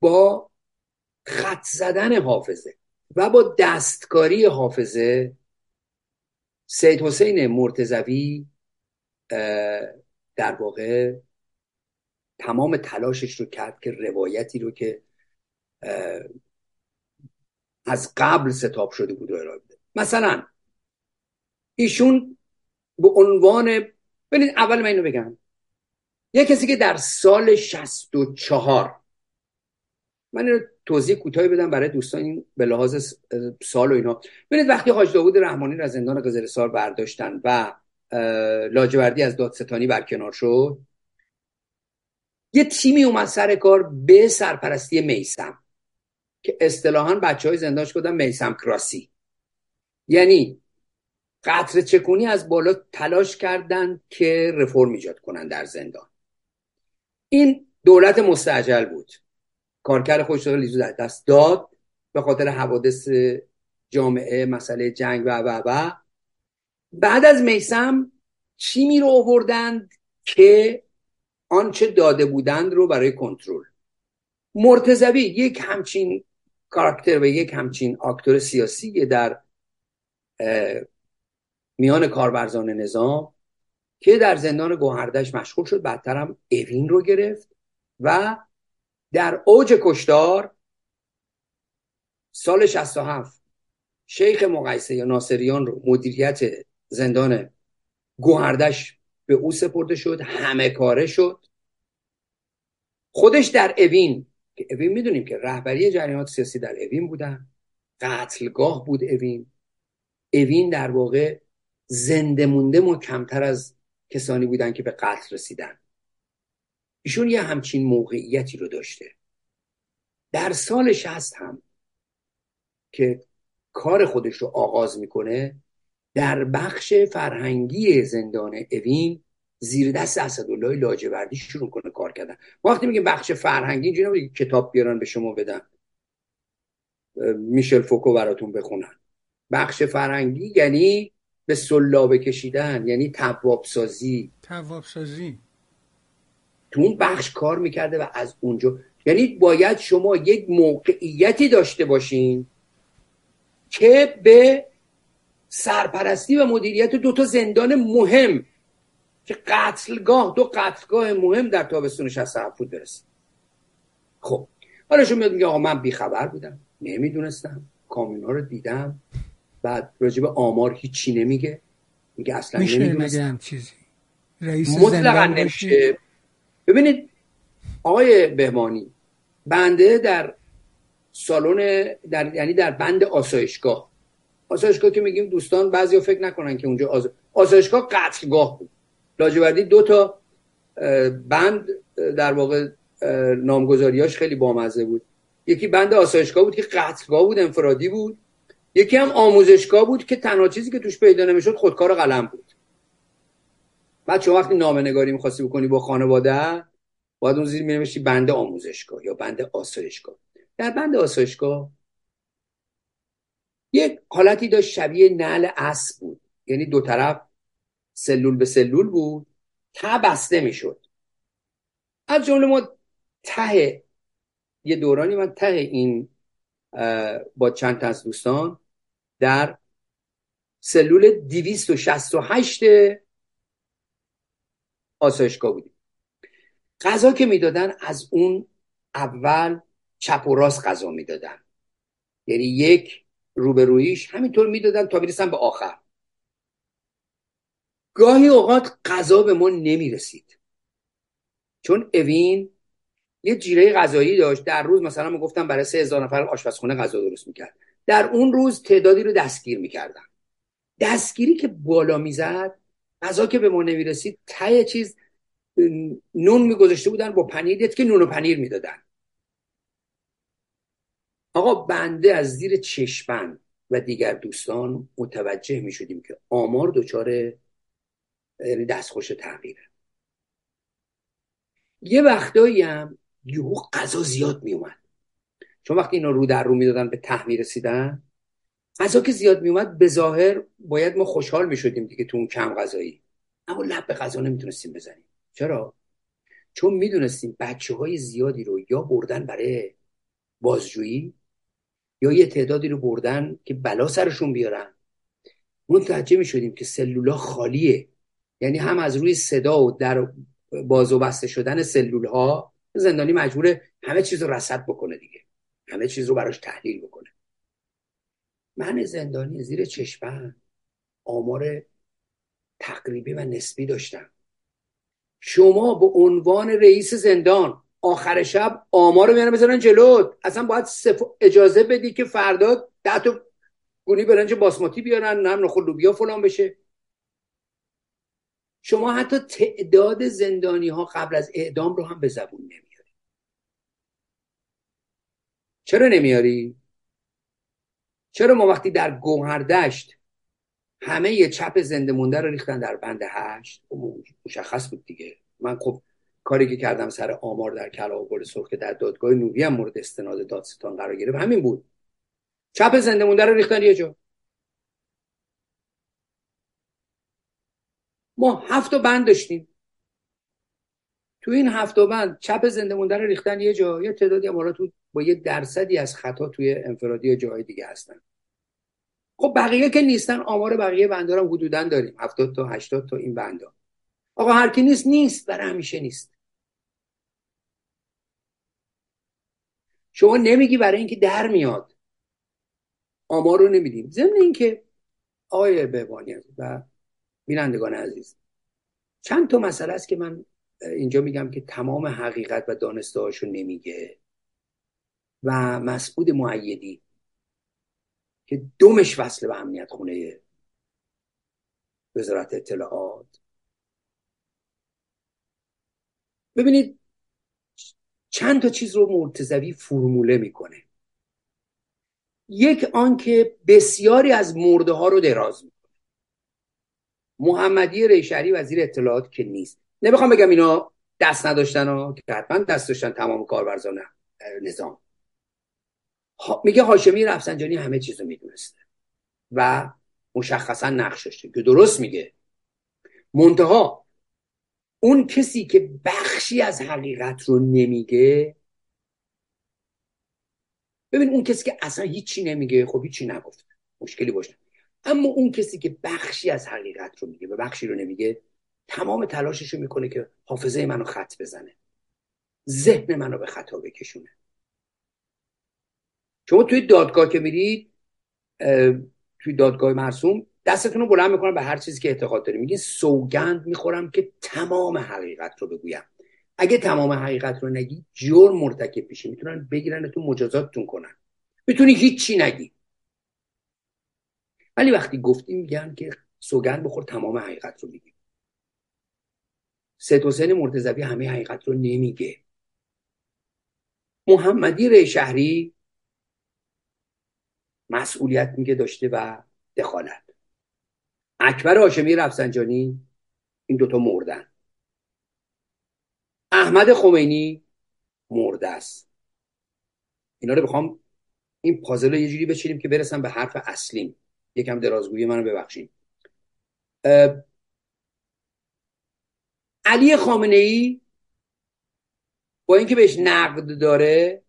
با خط زدن حافظه و با دستکاری حافظه سید حسین مرتزوی در واقع تمام تلاشش رو کرد که روایتی رو که از قبل ستاب شده بود رو ارائه بده. مثلا ایشون به عنوان ببینید اول من اینو بگم. یه کسی که در سال 64 من اینو توضیح کوتاهی بدم برای دوستان این به لحاظ سال و اینا. ببینید وقتی حاج داوود رحمانی را از زندان قزل برداشتن و لاجوردی از دادستانی برکنار شد. یه تیمی اومد سر کار به سرپرستی میسم که اصطلاحا بچه های زندانش کردن میسم کراسی. یعنی قطر چکونی از بالا تلاش کردند که رفرم ایجاد کنن در زندان. این دولت مستعجل بود. کارکر خودش رو لیزو دست داد به خاطر حوادث جامعه مسئله جنگ و و و. بعد از میسم چی می رو آوردند که آنچه داده بودند رو برای کنترل؟ مرتزوی یک همچین کاراکتر و یک همچین آکتور سیاسی در میان کاربرزان نظام که در زندان گوهردش مشغول شد بعدتر هم اوین رو گرفت و در اوج کشدار سال 67 شیخ مقایسه یا ناصریان رو مدیریت زندان گوهردش به او سپرده شد همه کاره شد. خودش در اوین که اوین می‌دونیم که رهبری جریانات سیاسی در اوین بودن قتلگاه بود اوین. اوین در واقع زنده مونده ما کمتر از کسانی بودن که به قتل رسیدن. ایشون یه همچین موقعیتی رو داشته. در سال شست هم که کار خودش رو آغاز می‌کنه در بخش فرهنگی زندان اوین زیر دست اسدالله لاجوردی شروع کنه کار کردن. وقتی میگیم بخش فرهنگی اینجوری کتاب بیارن به شما بدن. میشل فوکو براتون بخونن. بخش فرهنگی یعنی به سلابه کشیدن یعنی تواب سازی تواب سازی تو اون بخش کار می‌کرده و از اونجا یعنی باید شما یک موقعیتی داشته باشین که به سرپرستی و مدیریت دو تا زندان مهم که قتلگاه دو قتلگاه مهم در تابستون 67 بود برسید خب حالا شما میاد میگه آقا من بیخبر بودم نمی‌دونستم کامیون ها رو دیدم بعد راجب آمار هیچی نمیگه میگه اصلا میشه نمی‌دونستم چیزی؟ رئیس مطلقا زندان نمیشه. ببینید آقای بهمانی بنده در سالن در یعنی در بند آسایشگاه آسایشگاه که میگیم دوستان بعضیا فکر نکنن که اونجا آز... آسایشگاه قتلگاه بود. لاجوردی دو تا بند در واقع نامگذاریاش خیلی بامزه بود. یکی بند آسایشگاه بود که قتلگاه بود انفرادی بود. یکی هم آموزشگاه بود که تنها چیزی که توش پیدا نمی‌شد خودکار قلم بود. بعد شما وقتی نامه نگاری می‌خواستی بکنی با خانواده باید اون زیر مینوشتی بند آموزشگاه یا بند آسایشگاه. در بند آسایشگاه یک حالتی داشت شبیه نعل اسب بود. یعنی دو طرف سلول به سلول بود ته بسته می‌شد. از جمله ما ته یه دورانی من ته این با چند تا از دوستان در سلول 268 آسایشگاه بودیم. غذا که می‌دادن از اون اول چپ و راست غذا می‌دادن. یعنی یک روبرویش همینطور می‌دادن تا می‌رسن به آخر. گاهی اوقات غذا به ما نمی‌رسید. چون اوین یه جیره غذایی داشت. در روز مثلا ما گفتم برای سه هزار نفر آشپزخونه غذا درست می‌کرد. در اون روز تعدادی رو دستگیر می‌کردن. دستگیری که بالا می‌زد غذا که به ما نمی‌رسید ته چیز نون میگذاشته بودن با پنیر که نون و پنیر می‌دادن. آقا بنده از زیر چشمن و دیگر دوستان متوجه می شدیم که آمار دچار یعنی دستخوش تغییره. یه وقتایی هم یهو غذا زیاد می اومد. چون وقتی اینا رو در رو می‌دادن به ته رسیدن غذا که زیاد می اومد به ظاهر باید ما خوشحال می شدیم دیگه تو اون کم غذایی. اما لب به غذا نمی‌تونستیم بزنیم. چرا؟ چون می‌دونستیم بچه های زیادی رو یا بردن برای بازجویی یا یه تعدادی رو بردن که بلا سرشون بیارن. متوجه می شدیم که سلولا خالیه. یعنی هم از روی صدا و در باز و بسته شدن سلول ها زندانی مجبوره همه چیز رو رصد بکنه دیگه. همه چیز رو براش تحلیل بکنه. من زندانی زیر چشمم آمار تقریبی و نسبی داشتم. شما به عنوان رئیس زندان آخر شب آمار رو میارن بزنن جلو اصلا باید اجازه بدی که فردا ده تا گونی برنج باسماتی بیارن نم نخل لوبیا فلان بشه. شما حتی تعداد زندانی ها قبل از اعدام رو هم به زبون نمیاری. چرا نمیاری؟ چرا ما وقتی در گوهردشت همه یه چپ زنده مونده رو ریختن در بند هشت؟ مشخص بود دیگه. من خب کاری که کردم سر آمار در کلاغ گل سرخ که در دادگاه نوری هم مورد استناد دادستان قرار گرفت همین بود. چپ زنده مونده رو ریختن یه جا. ما هفت بند داشتیم. تو این هفت بند چپ زنده مونده رو ریختن یه جا یه تعدادی امارات با یه درصدی از خطا توی انفرادی جای دیگه هستن. خب بقیه که نیستن آمار بقیه بنده هم حدودا داریم هفتاد تا هشتاد تا این بنده آقا هر کی نیست نیست برای همیشه نیست. شما نمیگی برای اینکه در میاد. آمار رو نمیدیم. ضمن اینکه آقای بهبانی و بینندگان عزیز چند تا مسئله است که من اینجا میگم که تمام حقیقت و دانسته هاشو نمیگه و مسعود معیدی که دومش وصل به امنیت خونه وزارت اطلاعات. ببینید چند تا چیز رو مرتزوی فرموله می‌کنه. یک آنکه بسیاری از مرده ها رو دراز می‌کنه. محمدی ریشری وزیر اطلاعات که نیست. نمی‌خوام بگم اینا دست نداشتن که حتما دست داشتن تمام کارورزان نظام. میگه هاشمی رفسنجانی همه چیز رو می‌دونسته و مشخصا نقش داشته. که درست میگه. منتها اون کسی که بخشی از حقیقت رو نمیگه ببین اون کسی که اصلا هیچی نمیگه خب هیچی نگفت مشکلی باشه اما اون کسی که بخشی از حقیقت رو میگه و بخشی رو نمیگه تمام تلاشش رو می‌کنه که حافظه منو خط بزنه. ذهن منو به خطا بکشونه. شما توی دادگاه که میرید توی دادگاه مرسوم دستتون رو بلند می‌کنم به هر چیزی که اعتقاد داریم. میگین سوگند می‌خورم که تمام حقیقت رو بگویم. اگه تمام حقیقت رو نگی جرم مرتکب میشی. می‌تونن بگیرنتون مجازاتتون کنن. می‌تونی هیچی نگی. ولی وقتی گفتیم میگن که سوگند بخور تمام حقیقت رو بگی سید حسین مرتضوی همه حقیقت رو نمیگه. محمدی ری شهری مسئولیت میگه داشته و دخالت. اکبر هاشمی رفسنجانی این دوتا مردن. احمد خمینی مرده است. اینا رو بخوام این پازل رو یه جوری بچینیم که برسم به حرف اصلیم یکم درازگویی منو ببخشید. علی خامنه ای با اینکه بهش نقد داره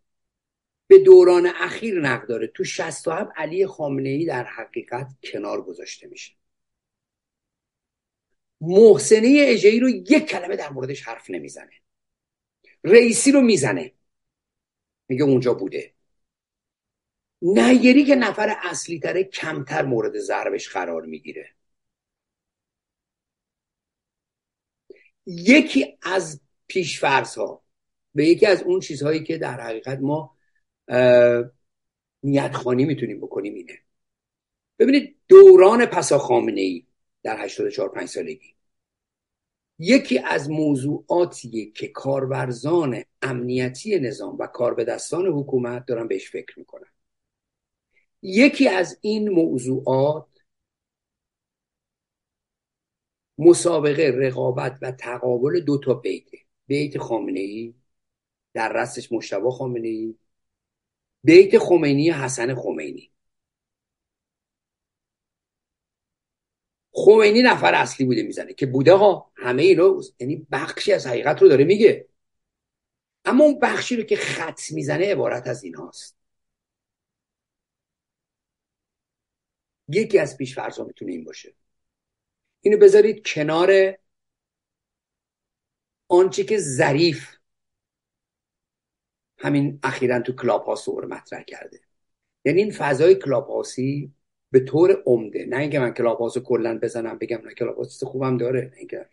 به دوران اخیر نقد داره. تو 67 علی خامنه ای در حقیقت کنار گذاشته میشه. محسنه اجهی رو یک کلمه در موردش حرف نمی‌زنه. رئیسی رو می‌زنه. میگه اونجا بوده. نیری که نفر اصلی تره کمتر مورد ضربش قرار می‌گیره. یکی از پیشفرس ها به یکی از اون چیزهایی که در حقیقت ما نیت خانی می‌تونیم بکنیم اینه. ببینید دوران پسا خامنه ای در 84 5 سالگی. یکی از موضوعاتیه که کارورزان امنیتی نظام و کاربدستان حکومت دارن بهش فکر می‌کنن. یکی از این موضوعات مسابقه رقابت و تقابل دو تا بیته. بیت خامنه ای در رستش مشتبه خامنه ای بیت خمینی حسن خمینی. خمینی نفر اصلی بوده می‌زنه که بوده ها همه اینا یعنی بخشی از حقیقت رو داره میگه. اما اون بخشی رو که خط می‌زنه عبارت از این هاست یکی از پیش فرضا می‌تونه این باشه. اینو بذارید کنار آنچه که ظریف همین اخیرا تو کلاب هاوس مطرح کرده. یعنی این فضای کلاب به طور عمده نه اینکه من کلاب کلا بزنم بگم نه کلاب هاوس خوبم داره نه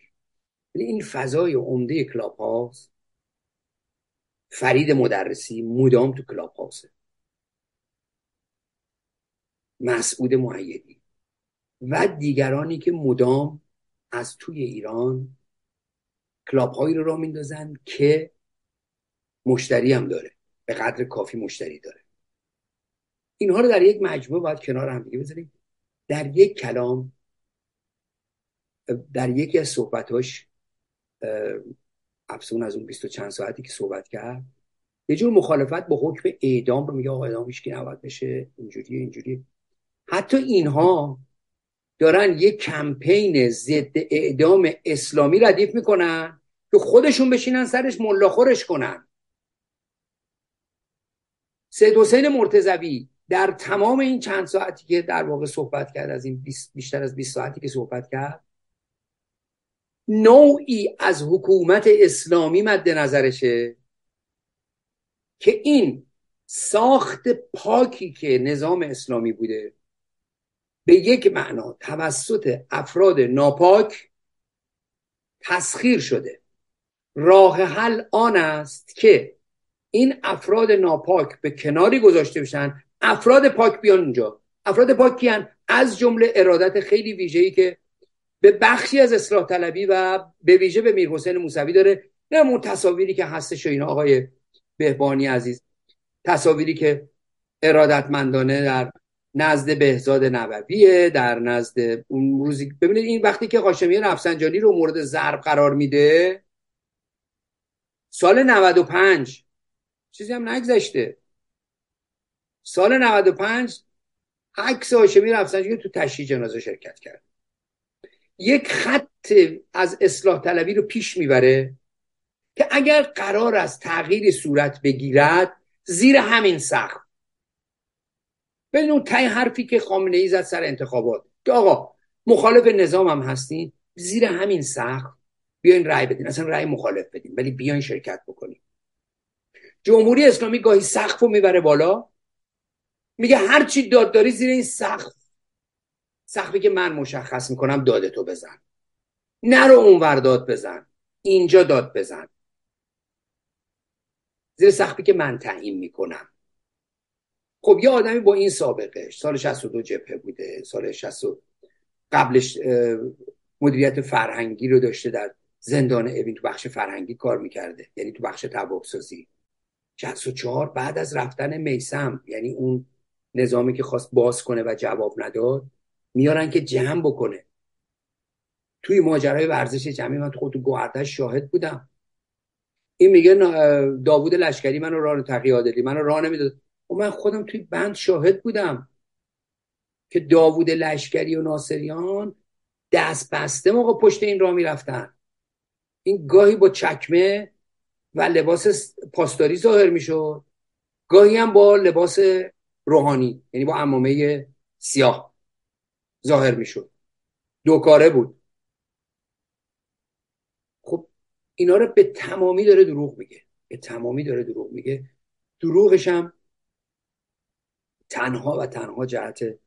یعنی این فضای عمده کلاب هاوس فرید مدرسی مدام تو کلاب هاوسه مسعود مؤیدی. و دیگرانی که مدام از توی ایران کلاب هایی رو را میندازن که مشتری هم داره به قدر کافی مشتری داره. اینها رو در یک مجموعه باید کنار هم دیگه بذاریم. در یک کلام در یکی از صحبتاش افسون از اون بیست و چند ساعتی که صحبت کرد یه جور مخالفت با حکم اعدام رو میگه آقا اعدام که نباید بشه اینجوری اینجوری حتی اینها دارن یه کمپین ضد اعدام اسلامی ردیف می‌کنن که خودشون بشینن سرش ملاخورش کنن. سید حسین مرتزوی در تمام این چند ساعتی که در واقع صحبت کرد از این بیشتر از 20 ساعتی که صحبت کرد نوعی از حکومت اسلامی مد نظرشه که این ساخت پاکی که نظام اسلامی بوده به یک معنا توسط افراد ناپاک تسخیر شده. راه حل آن است که این افراد ناپاک به کناری گذاشته بشن افراد پاک بیان اونجا افراد پاک کیان؟ از جمله ارادت خیلی ویژه‌ای که به بخشی از اصلاح طلبی و به ویژه به میر حسین موسوی داره. نه اون تصاویری که هستش و اینا آقای بهبانی عزیز. تصاویری که ارادتمندانه در نزد بهزاد نوویه در نزد اون روزی ببینید این وقتی که قاشمی رفسنجانی رو مورد ضرب قرار میده سال 95 چیزی هم نگذشته. سال 95 عکس هاشمی رفسنجانی تو تشییع جنازه شرکت کرد. یک خط از اصلاح طلبی رو پیش می‌بره که اگر قرار است تغییر صورت بگیرد زیر همین سقف. بدون اون تای حرفی که خامنه ای زد سر انتخابات. که آقا مخالف نظام هم هستین زیر همین سقف بیاین رأی بدین. اصلا رأی مخالف بدین ولی بیاین شرکت بکنین. جمهوری اسلامی گاهی سقف رو می‌بره بالا. میگه هر چی داد داری زیر این سقف. سقفی که من مشخص می‌کنم داده تو بزن. نرو اونور داد بزن. اینجا داد بزن. زیر سقفی که من تعیین می‌کنم. خب یه آدمی با این سابقه سال 62 جبهه بوده سال 60 قبلش مدیریت فرهنگی رو داشته در زندان اوین تو بخش فرهنگی کار می‌کرده. یعنی تو بخش توابسازی 64 بعد از رفتن میسم یعنی اون نظامی که خواست باز کنه و جواب نداد میارن که جمع بکنه. توی ماجرای ورزش جمعی من خود تو گوهردش شاهد بودم. این میگه داوود لشکری منو راه تقی عادلی منو راه نمی‌داد. و خب من خودم توی بند شاهد بودم که داوود لشکری و ناصریان دست بسته موقع پشت این راه می‌رفتن. این گاهی با چکمه و لباس پاسداری ظاهر می‌شد گاهی هم با لباس روحانی یعنی با امامه سیاه ظاهر می‌شد. دو کاره بود. خب اینا رو به تمامی داره دروغ میگه. به تمامی داره دروغ میگه. دروغش هم تنها و تنها جهت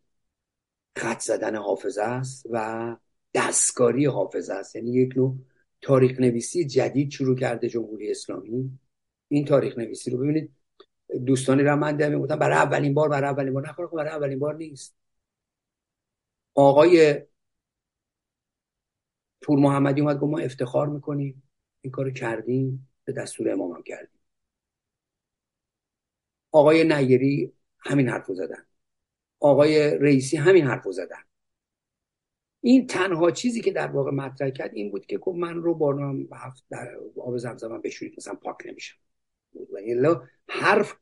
خط زدن حافظه است و دستکاری حافظه است. یعنی یک نوع تاریخ نویسی جدید شروع کرده جمهوری اسلامی. این تاریخ نویسی رو ببینید. دوستانی را من ده می‌گفتن برای اولین بار برای اولین بار. نخواه برای اولین بار نیست. آقای پور محمدی اومد گفت ما افتخار می‌کنیم. این کارو کردیم. به دستور امام هم کردیم. آقای نیری همین حرفو زدن. آقای رئیسی همین حرفو زدن. این تنها چیزی که در واقع مطرح کرد این بود که گفت من رو با هفت در آب زمزم بشورید مثلا پاک نمیشم. حرف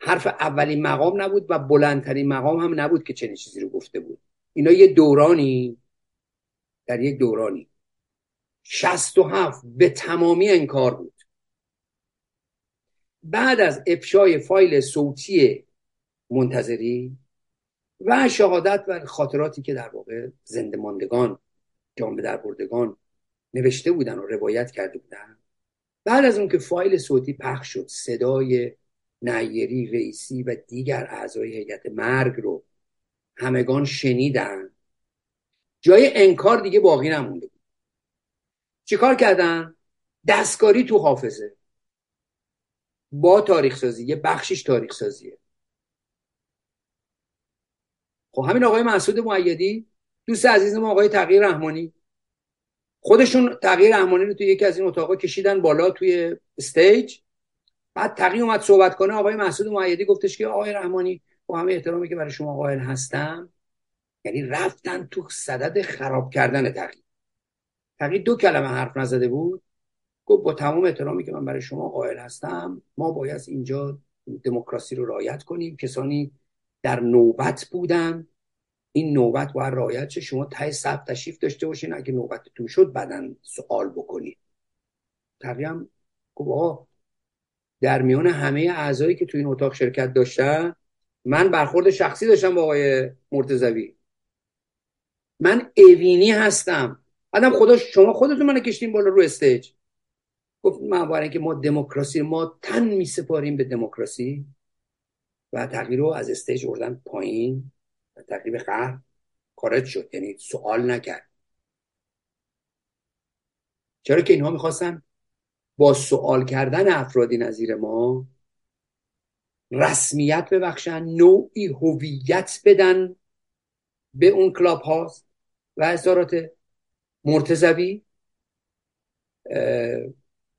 حرف اولین مقام نبود و بلندترین مقام هم نبود که چنین چیزی رو گفته بود. اینا یه دورانی در یک دورانی. شست و هفت به تمامی انکار بود. بعد از افشای فایل صوتی منتظری و شهادت و خاطراتی که در واقع زنده ماندگان جان در بردگان نوشته بودن و روایت کرده بودن بعد از اون که فایل صوتی پخش شد صدای نیری رئیسی و دیگر اعضای هیئت مرگ رو همگان شنیدن. جای انکار دیگه باقی نمونده بود. چیکار کردن؟ دستکاری تو حافظه. با تاریخ سازی یه بخشش تاریخ سازیه خب همین آقای مسعود معیدی دوست عزیز آقای تغییر رحمانی خودشون تغییر رحمانی رو توی یکی از این اتاقا کشیدن بالا توی استیج. بعد تقی اومد صحبت کنه. آقای مسعود معیدی گفتش که آقای رحمانی با همه احترامی که برای شما قائل هستم یعنی رفتن تو صدد خراب کردن تقی تقی دو کلمه حرف نزده بود. گفت با تمام احترامی که من برای شما قائل هستم ما باید اینجا دموکراسی رو رعایت کنیم. کسانی در نوبت بودن. این نوبت باید رعایت شه شما تای صف تشریف داشته باشین. اگه نوبتتون شد بعدا سوال بکنید تقریبا گفت در میان همه اعضایی که تو این اتاق شرکت داشتن من برخورد شخصی داشتم با آقای مرتزوی من اوینی هستم. آدم خدا شما خودتون من کشتیم بالا رو استیج. گفت من برای اینکه ما دموکراسی ما تن می سپاریم به دموکراسی. و تغییر رو از استیج بردن پایین. تقریب قهر خارج شد. یعنی سوال نکرد. چرا که اینها می‌خواستن با سوال کردن افرادی نظیر ما رسمیت ببخشن نوعی هویت بدن به اون کلاب هاست و اظهارات مرتزوی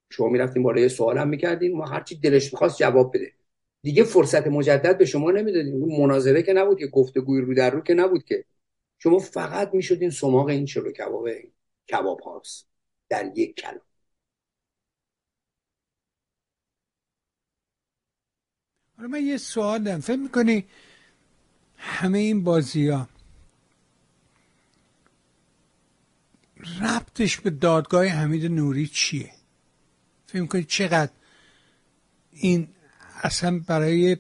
شما می‌رفتیم بالای سوال هم می‌کردیم و هرچی دلش می‌خواست جواب بده. دیگه فرصت مجدد به شما نمی‌دادیم. مناظره که نبود که گفتگوی رو در رو که نبود که. شما فقط می‌شدین سماق این چلو کباب کباب هاست در یک کلام. حالا من یه سوال دارم. فکر می‌کنی همه این بازی ها ربطش به دادگاه حمید نوری چیه؟ فکر می‌کنی چقدر این اصلا برای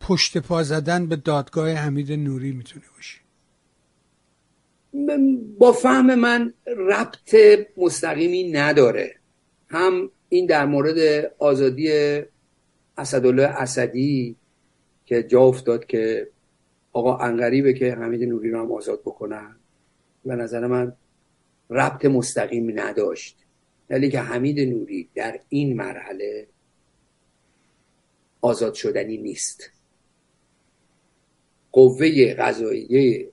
پشت پا زدن به دادگاه حمید نوری می‌تونه باشه با فهم من ربط مستقیمی نداره. هم این در مورد آزادی اسدالله اسدی که جا افتاد که آقا انقریبه که حمید نوری رو هم آزاد بکنن. به نظر من ربط مستقیم نداشت. ولی که حمید نوری در این مرحله آزاد شدنی نیست. قوه قضاییه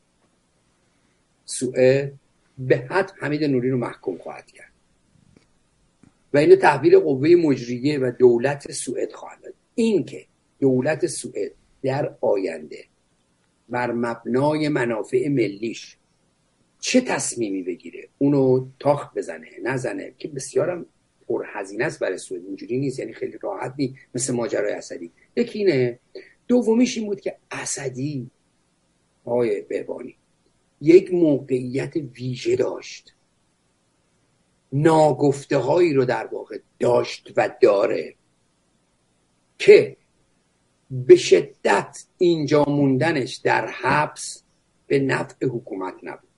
سوئد به حد حمید نوری رو محکوم خواهد کرد. و اینو تحویل قوه مجریه و دولت سوئد خواهد داد. این که دولت سوئد در آینده بر مبنای منافع ملیش چه تصمیمی بگیره اونو تاخت بزنه نزنه که بسیارم پرهزینه است برای سوئد. اینجوری نیست یعنی خیلی راحت نیست. مثل ماجرای اسدی. یکی اینه دومیش این بود که اسدی آقای بهبانی یک موقعیت ویژه داشت. ناگفته هایی رو در واقع داشت و داره که به شدت اینجا موندنش در حبس به نفع حکومت نبود.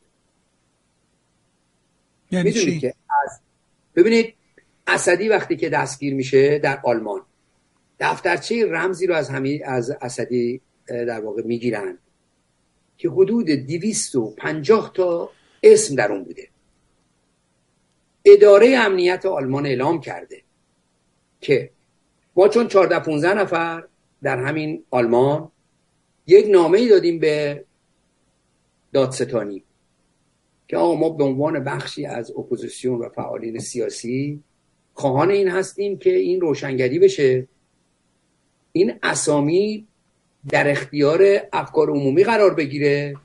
یعنی؟ که از ببینید اسدی وقتی که دستگیر میشه در آلمان. دفترچه رمزی رو از همین از اسدی در واقع می‌گیرن که حدود پنجاه تا اسم در اون بوده. اداره امنیت آلمان اعلام کرده که ما چون 14 15 نفر در همین آلمان یک نامه ای دادیم به دادستانی که آقا ما به عنوان بخشی از اپوزیسیون و فعالین سیاسی خواهان این هستیم که این روشنگری بشه. این اسامی در اختیار افکار عمومی قرار بگیره.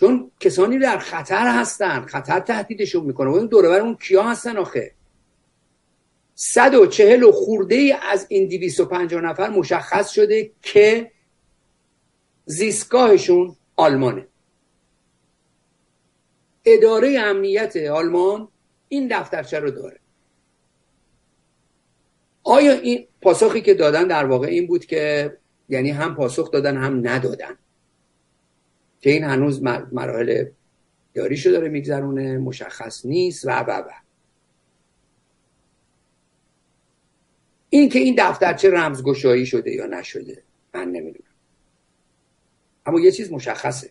چون کسانی در خطر هستن خطر تهدیدشون می‌کنه. اون دوره اون کیا هستن آخه؟ صد و چهل و خورده ای از این دیویست و پنجاه نفر مشخص شده که زیستگاهشون آلمانه. اداره امنیت آلمان این دفترچه رو داره. آیا این پاسخی که دادن در واقع این بود که یعنی هم پاسخ دادن هم ندادن؟ که این هنوز مراحل داریشو داره میگذرونه مشخص نیست و و و. این که این دفترچه رمزگشایی شده یا نشده من نمی‌دونم. اما یه چیز مشخصه.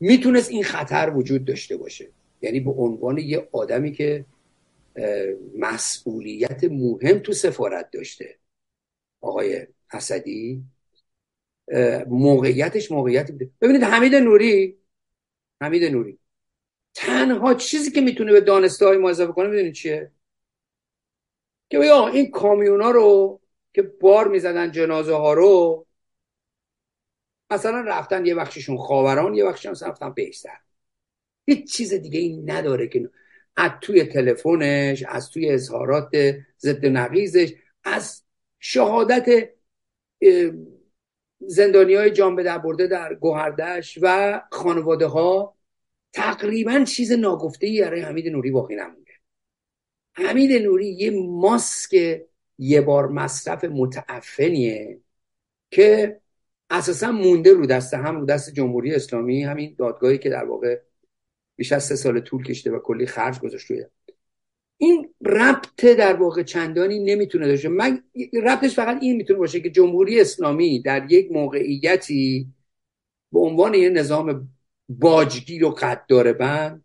می‌تونست این خطر وجود داشته باشه. یعنی به عنوان یه آدمی که مسئولیت مهم تو سفارت داشته. آقای اسدی. موقعیتش موقعیت بوده. ببینید حمید نوری حمید نوری. تنها چیزی که می‌تونه به دانسته های ما اضافه کنه می‌دونید چیه؟ که یا این کامیونا رو که بار می‌زدن جنازه ها رو مثلا رفتن یه بخششون خاوران یه بخششون رفتن بیشتر. هیچ چیز دیگه این نداره که از توی تلفنش از توی اظهارات ضد نقیزش از شهادت زندانی های جان به در برده در گوهردش و خانواده ها تقریبا چیز ناگفته ای برای حمید نوری باقی نمونده. حمید نوری یه ماسک یه بار مصرف متعفنیه که اساسا مونده رو دست هم رو دست جمهوری اسلامی همین دادگاهی که در واقع بیش از سه سال طول کشته و کلی خرج گذاشت روی این ربط در واقع چندانی نمی‌تونه داشته من ربطش فقط این می‌تونه باشه که جمهوری اسلامی در یک موقعیتی به عنوان یه نظام باجگیر و قدار بند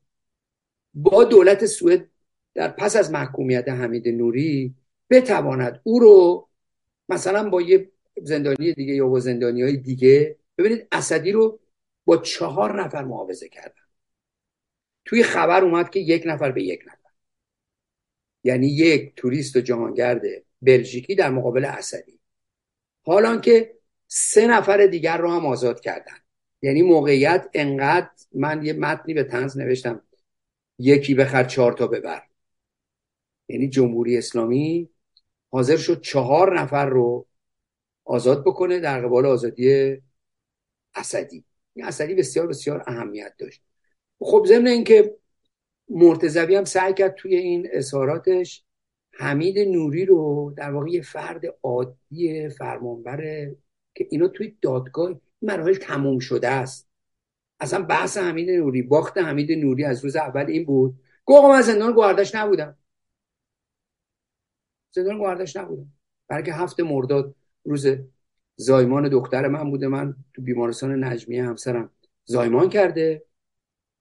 با دولت سوئد در پس از محکومیت حمید نوری بتواند او رو مثلا با یه زندانی دیگه یا با زندانی های دیگه ببینید اسدی رو با چهار نفر معاوضه کردن. توی خبر اومد که یک نفر به یک نفر. یعنی یک توریست و جهانگرد بلژیکی در مقابل اسدی حالا که سه نفر دیگر رو هم آزاد کردن. یعنی موقعیت انقدر من یه متنی به تنز نوشتم یکی بخر چهار تا ببر. یعنی جمهوری اسلامی حاضر شد چهار نفر رو آزاد بکنه در قبال آزادی اسدی این اسدی بسیار بسیار اهمیت داشت. خب ضمن اینکه مرتضوی هم سعی کرد توی این اظهاراتش حمید نوری رو در واقع یه فرد عادی فرمانبره که اینا توی دادگاه مراحل تموم شده است. اصلا بحث حمید نوری باخت حمید نوری از روز اول این بود. گفت من زندان گواردش نبودم. زندان گواردش نبودم. برای هفته مرداد روز زایمان دختر من بوده. من تو بیمارستان نجمیه همسرم زایمان کرده.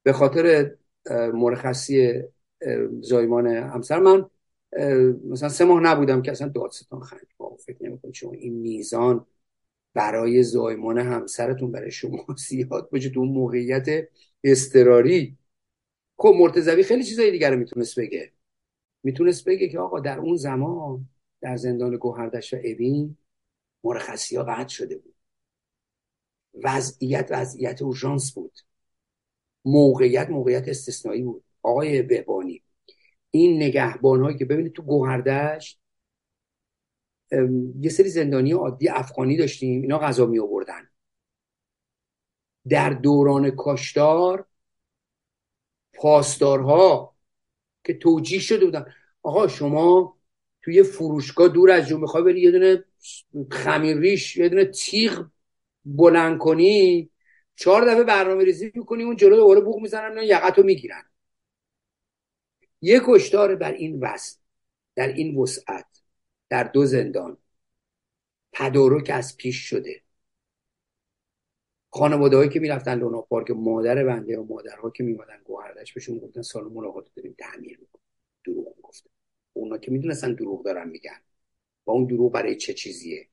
به خاطر مرخصی زایمان همسر من مثلا سه ماه نبودم که اصلا دادستان خند فکر نمی‌کنم شما این میزان برای زایمان همسرتون برای شما زیاد باشه. تو اون موقعیت استراری خب مرتضوی خیلی چیزای دیگر رو می‌تونست بگه. می‌تونست بگه که آقا در اون زمان در زندان گوهردش و اوین مرخصی ها قطع شده بود. وضعیت وضعیت اورژانس بود. موقعیت موقعیت استثنایی بود. آقای بهبانی این نگهبان هایی که ببینید تو گوهردشت یه سری زندانی عادی افغانی داشتیم اینا غذا می آوردن در دوران کاشتار پاسدارها که توجیه شده بودن. آقا شما توی فروشگاه دور از جون می‌خوای بری یه دونه خمیر ریش یه دونه تیغ بلند کنی؟ چهار دفعه برنامه ریزی می‌کنی اون جلو دوباره بوق می‌زنن یقتو می‌گیرن. یک کشتار بر این وسط در این وسعت در دو زندان تدارک از پیش شده. خانواده هایی که می‌رفتن لونا پارک مادر بنده و مادرها که میمادن گوهردش بهشون گفتن سال ملاقات داریم تعمیر می‌کنیم. دروغ گفتن اونا که می‌دونستن دروغ دارن میگن. و اون دروغ برای چه چیزیه؟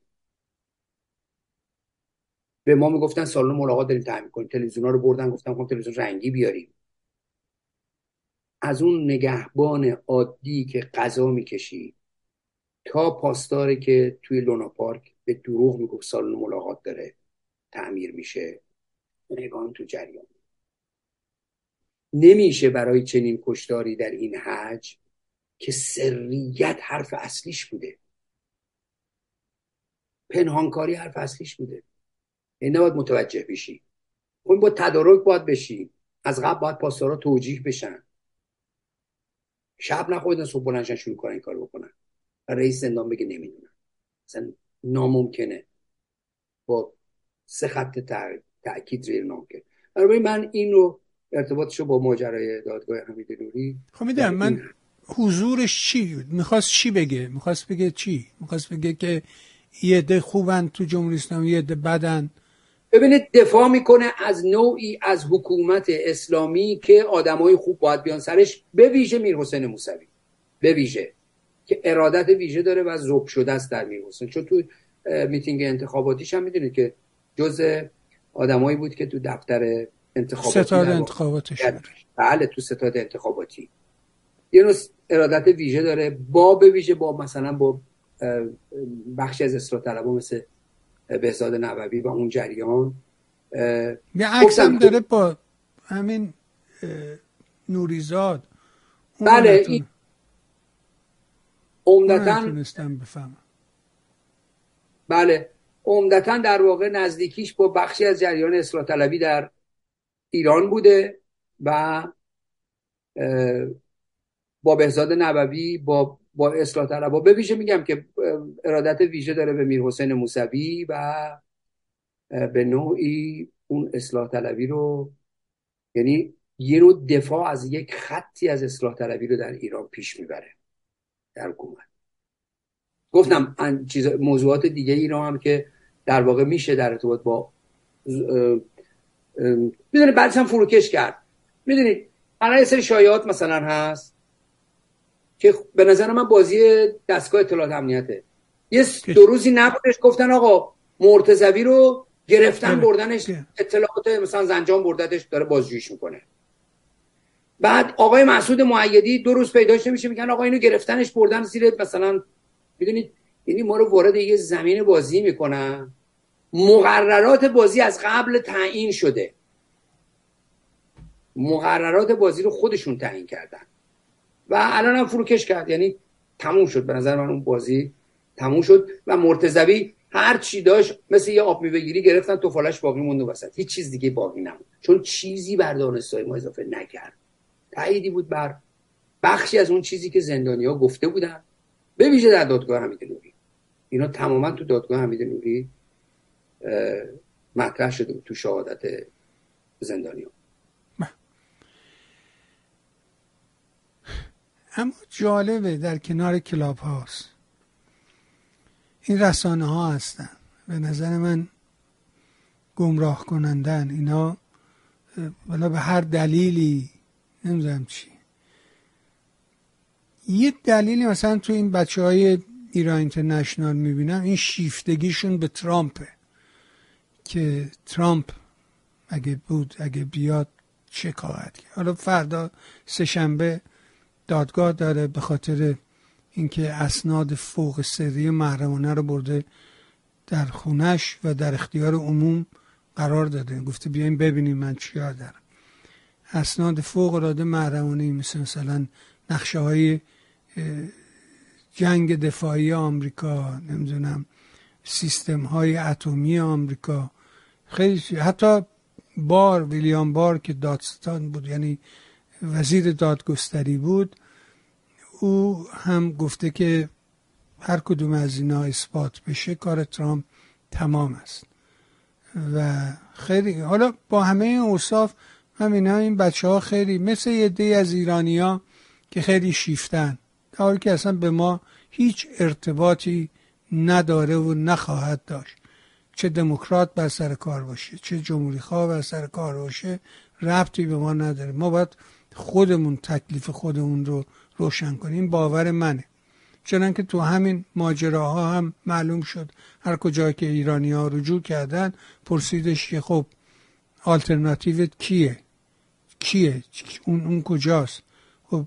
به ما می‌گفتن سالن ملاقات داریم تعمیر کنیم. تلویزیون رو بردن گفتن خب تلویزیون رنگی بیاریم. از اون نگهبان عادی که غذا می‌کشید تا پاسداری که توی لونا پارک به دروغ می‌گفت سالن ملاقات داره تعمیر میشه نگاه تو جریان. نمیشه برای چنین کشتاری در این حج که سریت حرف اصلیش بوده. پنهانکاری حرف اصلیش بوده. این نباید متوجه بشی. اون با تدارک باید بشی. از قبل باید پاسدارا توجیه بشن. شب نخوردن صبح بلنشن شروع کنن این کار بکنن. و رئیس زندان بگه نمی‌دونن مثلا ناممکنه. با سه خط تاکید زیر نامکن برای من این رو ارتباطش با ماجرای دادگاه حمید نوری خب می‌دونم من حضورش چی می‌خواست چی بگه؟ می‌خواست بگه چی؟ می‌خواست بگه که یه ده خوبن تو جمهوری اسلامی یه ده بدن. ببینید دفاع می‌کنه از نوعی از حکومت اسلامی که آدمای خوب باید بیان سرش به ویژه میر حسین موسوی. به ویژه. که ارادت ویژه داره و زوب شده است در میر حسین. چون تو میتینگ انتخاباتیش هم می‌دونید که جز آدمایی بود که تو دفتر انتخاباتی ستاد انتخاباتش بله تو ستاد انتخاباتی. یه نوع ارادت ویژه داره با به ویژه با مثلا با بخشی از اصلاح طلبا مثل بهزاد نووی و اون جریان یه عکس هم داره با همین نوریزاد. بله این عمدتا بفهمم. بله عمدتا در واقع نزدیکیش با بخشی از جریان اصلاح طلبی در ایران بوده و با بهزاد نبوی با با اصلاح طلبا به ویژه میگم که ارادت ویژه داره به میر حسین موسوی و به نوعی اون اصلاح طلبی رو یعنی یه نوع دفاع از یک خطی از اصلاح طلبی رو در ایران پیش می‌بره در حکومت. گفتم چیز موضوعات دیگه ای رو هم که در واقع میشه در ارتباط با می‌دونید بعدش هم فروکش کرد. می‌دونید الان یه سری شایعات مثلا هست. که به نظر من بازی دستگاه اطلاعات امنیته. یه دو روزی نبودش گفتن آقا مرتزوی رو گرفتن بردنش اطلاعات مثلا زنجان بردتش داره بازجویش می‌کنه. بعد آقای مسعود معیدی دو روز پیداش نمیشه میگن آقا اینو گرفتنش بردن زیر مثلا می‌دونید؟ یعنی ما رو وارد یه زمین بازی می‌کنن. مقررات بازی از قبل تعیین شده. مقررات بازی رو خودشون تعیین کردن. و الان هم فروکش کرد. یعنی تموم شد. به نظر من اون بازی تموم شد و مرتضوی هر چی داشت مثل یه آب میوهگیری گرفتن تو فالش باقی موند وسط. هیچ چیز دیگه باقی نموند چون چیزی بر دانستای ما اضافه نکرد. تاییدی بود بر بخشی از اون چیزی که زندانیا گفته بودن. به ویژه در دادگاه حمید نوری. اینا تماما تو دادگاه حمید نوری مطرح شده تو شهادت زندانیا اما جالبه در کنار کلاب هاست این رسانه ها هستن. به نظر من گمراه کنندن اینا ولی به هر دلیلی نمی‌دونم چی. یه دلیلی مثلا تو این بچه های ایران اینترنشنال می‌بینم این شیفتگیشون به ترامپه. که ترامپ اگه بود اگه بیاد چه کرد حالا فردا سهشنبه دادگاه داره به خاطر اینکه اسناد فوق سری محرمانه رو برده در خونش و در اختیار عموم قرار داده. گفته بیاین ببینیم من چیا دارم. اسناد فوق العاده محرمانه مثل مثلا نقشه های جنگ دفاعی آمریکا نمی‌دونم سیستم های اتمی آمریکا. خیلی حتی بار ویلیام بار که دادستان بود یعنی وزیر دادگستری بود او هم گفته که هر کدوم از اینا اثبات بشه کار ترامپ تمام است. و خیلی حالا با همه این اوصاف همینا این بچه ها خیلی مثل یه دی از ایرانیا که خیلی شیفتن در که اصلا به ما هیچ ارتباطی نداره و نخواهد داشت. چه دموکرات بر سر کار باشه چه جمهوری خواه بر سر کار باشه ربطی به ما نداره. ما باید خودمون تکلیف خودمون رو روشن کنیم باور منه. چنان که تو همین ماجراها هم معلوم شد هر کجا که ایرانی ها رجوع کردن پرسیدش که خب آلترناتیوت کیه؟ کیه؟ اون, اون کجاست؟ خب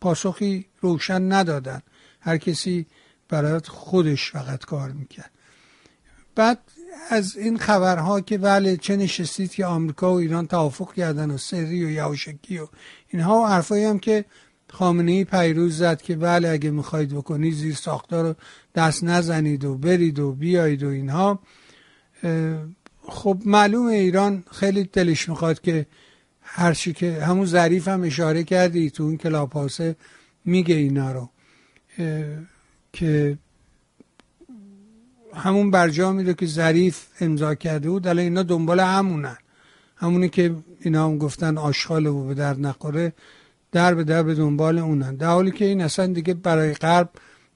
پاسخی روشن ندادن. هر کسی برای خودش فقط کار می‌کرد. بعد از این خبرها که بله چه نشستید که آمریکا و ایران توافق کردن و سری و یوشکی و اینها حرفایی هم که خامنه ای پیروز زد که بله اگه می‌خواید بکنید زیر ساختار رو دست نزنید و برید و بیایید و اینها. خب معلوم ایران خیلی دلش می‌خواد که هرچی که همون ظریف هم اشاره کردی تو اون کلاپاسه میگه اینا رو. که همون برجامی رو که ظریف امضا کرده بود الان اینا دنبال همونن. همونی که اینا هم گفتن آشغال و به در نخوره در به در به دنبال اونن. در حالی که این اصلا دیگه برای غرب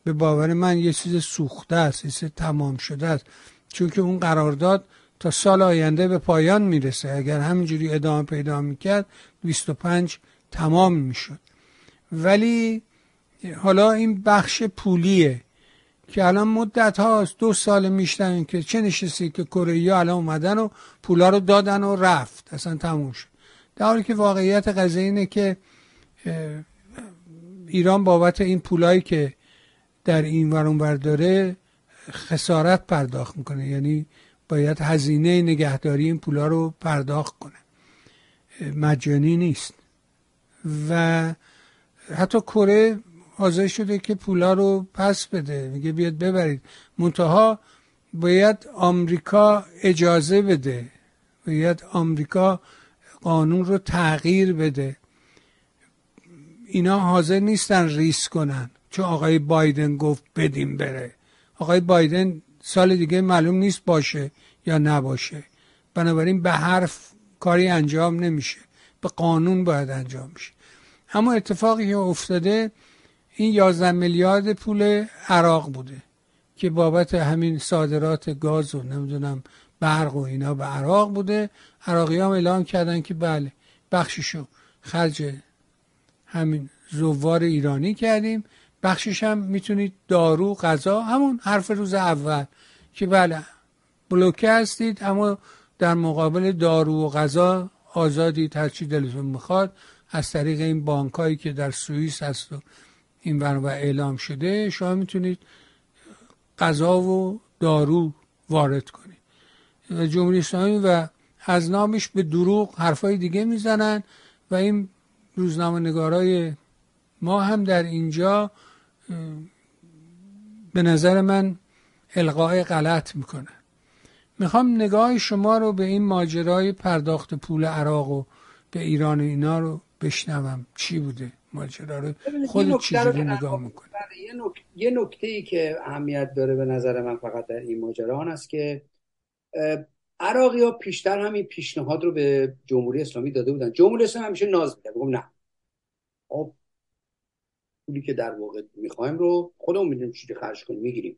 به باور من یه چیز سوخته است یه چیز تمام شده است. چون که اون قرارداد تا سال آینده به پایان می‌رسه. اگر همینجوری ادامه پیدا می‌کرد 25 تمام می‌شد. ولی حالا این بخش پولیه. که الان مدت هاست دو سال میشتن که چه نشستی که کره الان اومدن و پولا رو دادن و رفت اصلا تموم شد. در حالی که واقعیت قضیه اینه که ایران بابت این پولایی که در این ورانور داره خسارت پرداخت می‌کنه. یعنی باید هزینه نگهداری این پولا رو پرداخت کنه. مجانی نیست. و حتی کره حاضر شده که پولا رو پس بده. میگه بیاد ببرید. منتها باید آمریکا اجازه بده. باید آمریکا قانون رو تغییر بده. اینا حاضر نیستن ریس کنن. چون آقای بایدن گفت بدیم بره. آقای بایدن سال دیگه معلوم نیست باشه یا نباشه. بنابراین به حرف کاری انجام نمیشه. به قانون باید انجام میشه اما اتفاقی که افتاده این 11 میلیارد پول عراق بوده که بابت همین صادرات گاز و نمی‌دونم برق و اینا به عراق بوده. عراقی هم اعلام کردن که بله بخششو خرج همین زوار ایرانی کردیم. بخشش هم می‌تونید دارو غذا همون حرف روز اول که بله بلوکه هستید اما در مقابل دارو و غذا آزادید هرچی دلتون می‌خواد از طریق این بانکایی که در سوئیس هست و این برنامه اعلام شده شما می‌تونید غذا و دارو وارد کنید. و جمهوری اسلامی و از نامش به دروغ حرفای دیگه می‌زنن و این روزنامه نگارای ما هم در اینجا به نظر من القای غلط می‌کنن. می‌خوام نگاه شما رو به این ماجرای پرداخت پول عراق و به ایران و اینا رو بشنوم چی بوده ماجرا رو خود چجوری نگاه می‌کنه یه نکته ای که اهمیت داره به نظر من فقط در این ماجرا آن است که عراقی ها پیشتر همین پیشنهاد رو به جمهوری اسلامی داده بودن. جمهوری اسلامی همیشه ناز می‌کرد. گفت نه. خب پولی که در واقع می‌خوایم رو خودمون می‌دونیم چیزی خرج کنیم می‌گیریم.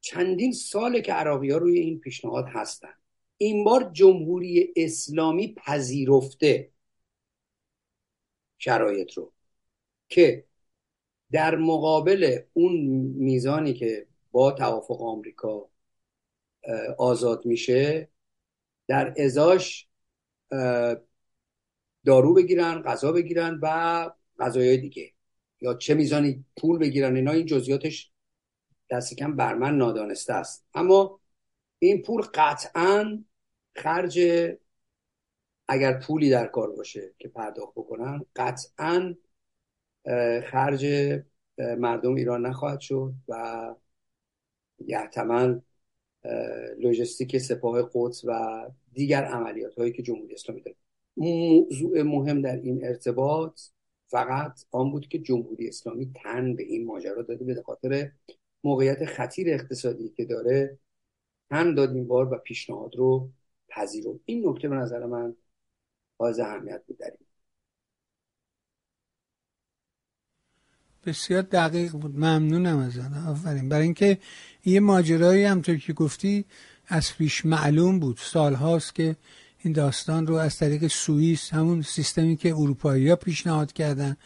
چندین ساله که عراقی ها روی این پیشنهاد هستن. این بار جمهوری اسلامی پذیرفته. شرایط رو. که در مقابل اون میزانی که با توافق آمریکا آزاد میشه در ازاش دارو بگیرن غذا بگیرن و غذای دیگه. یا چه میزانی پول بگیرن اینا این جزئیاتش دست کم بر من نادانسته است. اما این پول قطعا خرج اگر پولی در کار باشه که پرداخت بکنن قطعا خرج مردم ایران نخواهد شد و یحتمل لوجستیک سپاه قدس و دیگر عملیات هایی که جمهوری اسلامی داره. موضوع مهم در این ارتباط فقط آن بود که جمهوری اسلامی تن به این ماجرا داده به خاطر موقعیت خطیر اقتصادی که داره. تن داد این بار و پیشنهاد رو پذیرفت. این نکته به نظر من باز اهمیت بود بسیار دقیق بود. ممنونم از آفرین. برای اینکه یه ماجرایی همطور که گفتی از پیش معلوم بود. سالهاست که این داستان رو از طریق سوئیس همون سیستمی که اروپایی ها پیشنهاد کردن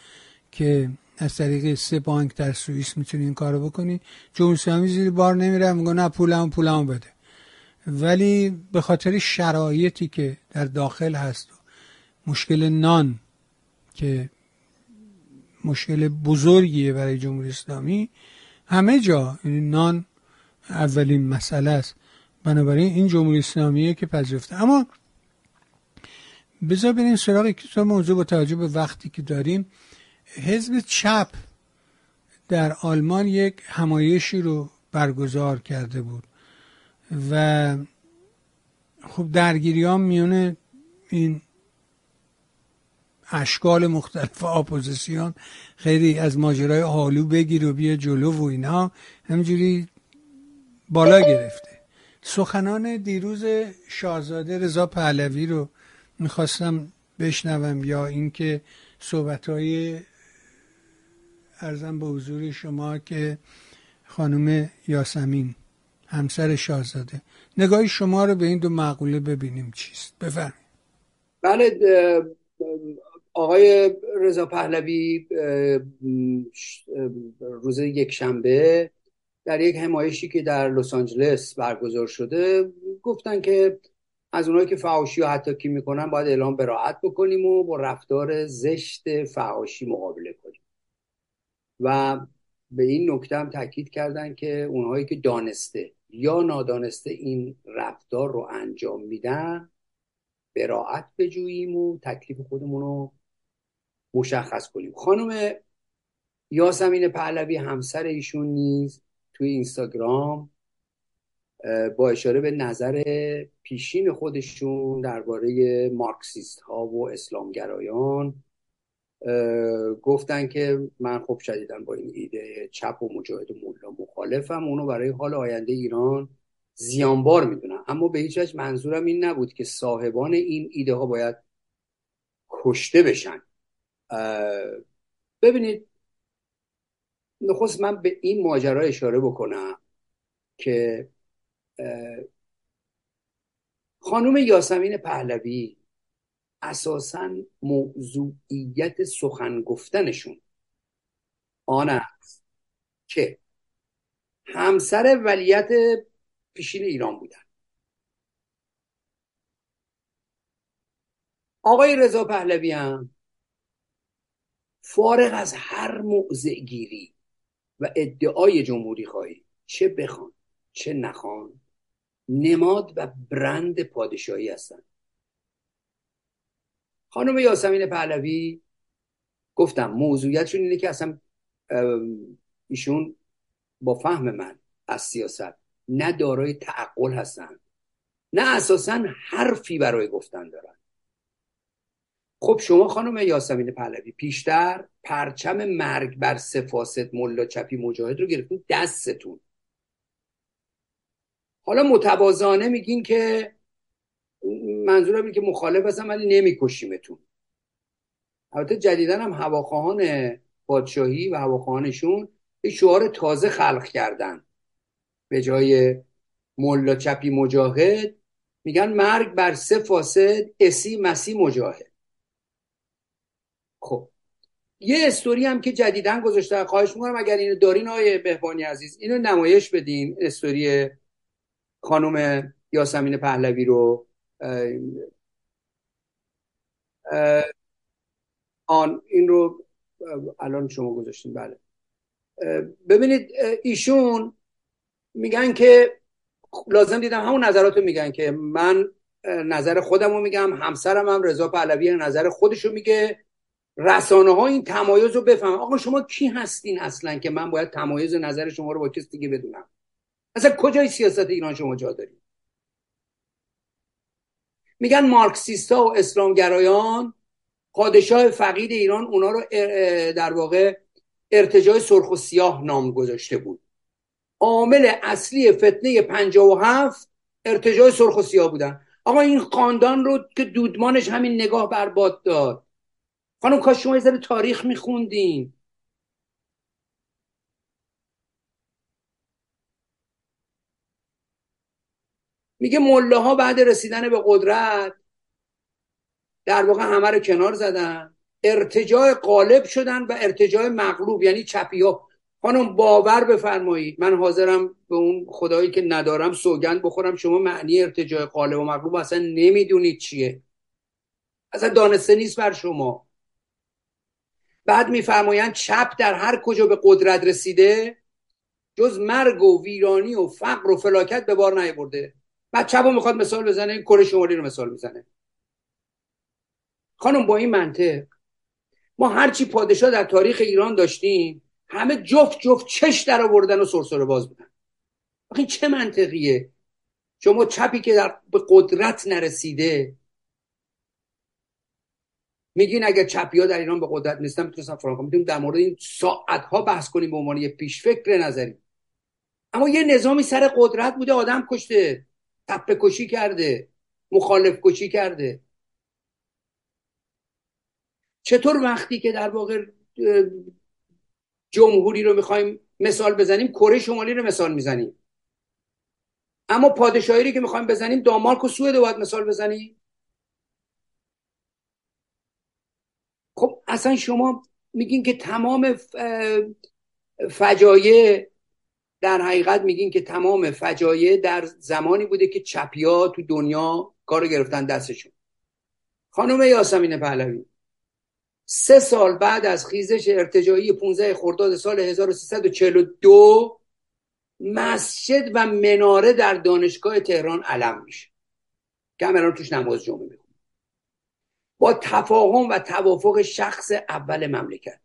که از طریق سه بانک در سوئیس می‌تونی این کارو بکنی جمهوری اسلامی زیر بار نمیره میگه نه پولمو پولمو بده. ولی به خاطر شرایطی که در داخل هست مشکل نان که مشکل بزرگیه برای جمهوری اسلامی. همه جا یعنی نان اولین مسئله است. بنابراین این جمهوری اسلامیه که پذیرفته. اما بذار بریم سراغ که موضوع با توجه به وقتی که داریم. حزب چپ در آلمان یک همایشی رو برگزار کرده بود و خب درگیری ها میونه این اشکال مختلف اپوزیسیون خیلی از ماجرای حالو بگیر و بیا جلو و اینا. همجوری بالا گرفته. سخنان دیروز شاهزاده رضا پهلوی رو می‌خواستم بشنوم یا اینکه صحبت های ارزم به حضور شما که خانم یاسمین همسر شاهزاده. نگاه شما رو به این دو معقوله ببینیم چیست. بفرمایید. بله آقای رضا پهلوی روز یک شنبه در یک همایشی که در لس آنجلس برگزار شده گفتن که از اونایی که فعاشی و حتی کی می‌کنن باید اعلام براعت بکنیم و با رفتار زشت فعاشی مقابله کنیم. و به این نکته هم تاکید کردن که اونهایی که دانسته یا نادانسته این رفتار رو انجام میدن براعت بجوییم و تکلیف خودمون رو مشخص کنیم. خانم یاسمین پهلوی همسر ایشون نیز توی اینستاگرام با اشاره به نظر پیشین خودشون درباره مارکسیست ها و اسلامگرایان گفتن که من خب شدیدن با این ایده چپ و مجاهد و ملا مخالفم. اونو برای حال آینده ایران زیانبار می‌دونم. اما به هیچ وجه منظورم این نبود که صاحبان این ایده ها باید کشته بشن. ببینید نخست من به این ماجرا اشاره بکنم که خانم یاسمین پهلوی اساسا موضوعیت سخن گفتنشون آن است که همسر ولیت پیشین ایران بودن. آقای رضا پهلوی هم فارغ از هر موضع گیری و ادعای جمهوری خواهی. چه بخوان چه نخوان. نماد و برند پادشاهی هستند خانم یاسمین پهلوی گفتم موضوعیتشون اینه که اصلا ایشون با فهم من از سیاست نه دارای تعقل هستن نه اساسا حرفی برای گفتن دارن. خب شما خانم یاسمین پهلوی پیشتر پرچم مرگ بر سفاست ملا چپی مجاهد رو گرفتین دستتون. حالا متوازانه میگین که منظورم اینه که مخالف هستم ولی نمیکشیمتون. البته جدیدا هم هواخواهان پادشاهی و هواخواهانشون یه شعار تازه خلق کردن. به جای ملا چپی مجاهد میگن مرگ بر سه فاسد اسی مسی مجاهد. خب. یه استوری هم که جدیدن گذاشته خواهش می‌کنم اگر اینو دارین آقای بهبانی عزیز اینو نمایش بدین. استوری خانم یاسمین پهلوی رو. آن این رو الان شما گذاشتین. بله. ببینید ایشون میگن که لازم دیدم همون نظرات رو میگن که من نظر خودم رو میگم همسرم هم رضا پهلوی نظر خودش رو میگه. رسانه ها این تمایز رو بفهم آقا شما کی هستین اصلا که من باید تمایز نظر شما رو با کسی دیگه بدونم؟ اصلا کجای سیاست ایران شما جا دارید؟ میگن مارکسیستا و اسلامگرایان پادشاه فقید ایران اونا رو در واقع ارتجاع سرخ و سیاه نام گذاشته بود. عامل اصلی فتنه 57 ارتجاع سرخ و سیاه بودن. آقا این خاندان رو که دودمانش همین نگاه برباد داد. خانم کاش شما یه تاریخ میخوندین. میگه مله بعد رسیدن به قدرت در واقع همه رو کنار زدن. ارتجاع غالب شدن و ارتجاع مغلوب یعنی چپی ها خانم باور بفرمایید. من حاضرم به اون خدایی که ندارم سوگند بخورم. شما معنی ارتجاع غالب و مغلوب اصلا نمی‌دونید چیه. اصلا دانسته نیست بر شما. بعد میفرمایند چپ در هر کجا به قدرت رسیده جز مرگ و ویرانی و فقر و فلاکت به بار نیاورده. بعد چپ می‌خواد مثال بزنه این کره شمالی رو مثال می‌زنه خانم با این منطق ما هرچی پادشاه در تاریخ ایران داشتیم همه جفت جفت چش در آوردن و سرسره باز بودن. این چه منطقیه؟ شما چپی که در به قدرت نرسیده میگین اگر چپی ها در ایران به قدرت نیستن می‌تونستن فرانکو می‌تونیم در مورد این ساعت ها بحث کنیم به عنوان یه پیشفکر نظری. اما یه نظامی سر قدرت بوده آدم کشته تپه کشی کرده مخالف کشی کرده. چطور وقتی که در واقع جمهوری رو می‌خوایم مثال بزنیم کره شمالی رو مثال می‌زنیم. اما پادشاهی که می‌خوایم بزنیم دانمارک و سوئد باید مثال بزنیم. خب اصلا شما میگین که تمام فجایع در حقیقت میگین که تمام فجایع در زمانی بوده که چپیا تو دنیا کار گرفتن دستشون. خانم یاسمین پهلوی سه سال بعد از خیزش ارتجاعی 15 خرداد سال 1342 مسجد و مناره در دانشگاه تهران علم میشه. که توش نماز جمعه می‌خونه. با تفاهم و توافق شخص اول مملکت.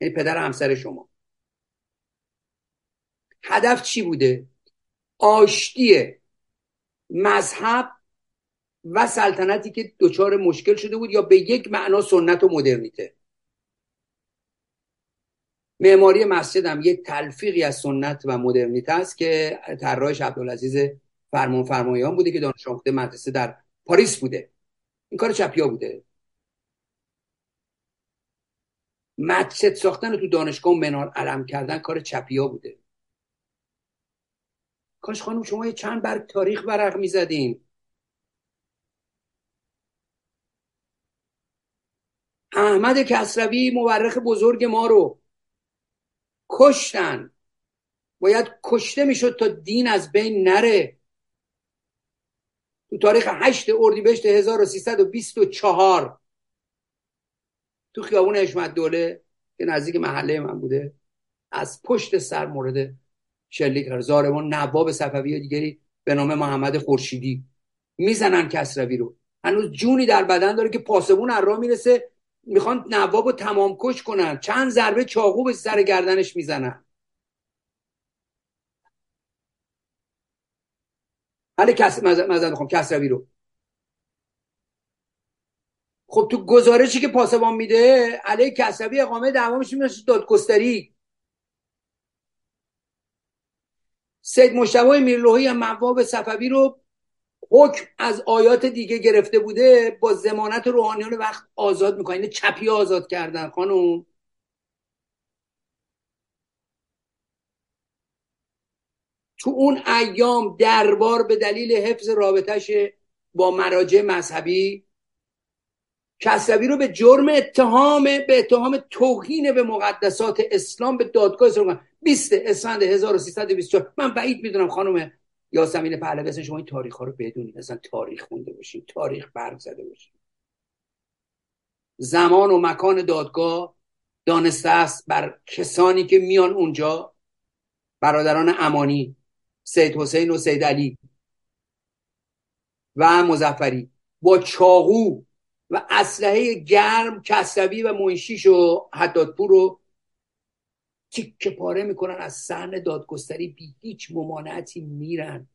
یعنی پدر همسر شما. هدف چی بوده؟ آشتی مذهب و سلطنتی که دچار مشکل شده بود یا به یک معنا سنت و مدرنیته. معماری مسجد هم یک تلفیقی از سنت و مدرنیته است که طراحش عبدالعزیز فرمان فرمایان بوده که دانش آموخته مدرسه در پاریس بوده. این کار چپیا بوده. مسجد ساختن تو دانشگاه منار علم کردن کار چپیا بوده. کاش خانم شما یه چند برگ تاریخ ورق می‌زدیم احمد کسروی مورخ بزرگ ما رو کشتن. باید کشته می‌شد تا دین از بین نره. تو تاریخ 8 اردیبهشت 1324 تو خیابون حشمت دوله که نزدیک محله من بوده از پشت سر مورد شلیک کرد زارمان نواب صفوی دیگری به نام محمد خورشیدی. می‌زنن کسروی رو. هنوز جونی در بدن داره که پاسبون از راه می‌رسه. می‌خوان نواب تمام کش کنن. چند ضربه چاقو به سر گردنش می‌زنن. حالا کس مزد می‌خوام کسروی رو. خب تو گزارشی که پاسبان میده علیه کسروی اقامه دعوا میشه میشه دادگستری سید مشتبه میرلوهی هم مواب صفوی رو حکم از آیات دیگه گرفته بوده با زمانت روحانیان وقت آزاد می‌کنه. یعنی چپی آزاد کردن خانم. تو اون ایام دربار به دلیل حفظ رابطش با مراجع مذهبی کسروی رو به جرم اتهام به اتهام توهین به مقدسات اسلام به دادگاه اسلام 20 اسفند 1324 من بعید می‌دونم خانم یاسمین پهلوی شما این تاریخ ها رو بدونید. اصلا تاریخ خونده باشین تاریخ برگ زده باشین. زمان و مکان دادگاه دانسته است بر کسانی که میان اونجا برادران امانی. سید حسین و سید علی و مزفری با چاقو و اسلحه گرم کسروی و منشیش و حدادپور رو تیکه پاره می‌کنن از سحن دادگستری بی هیچ ممانعتی میرن.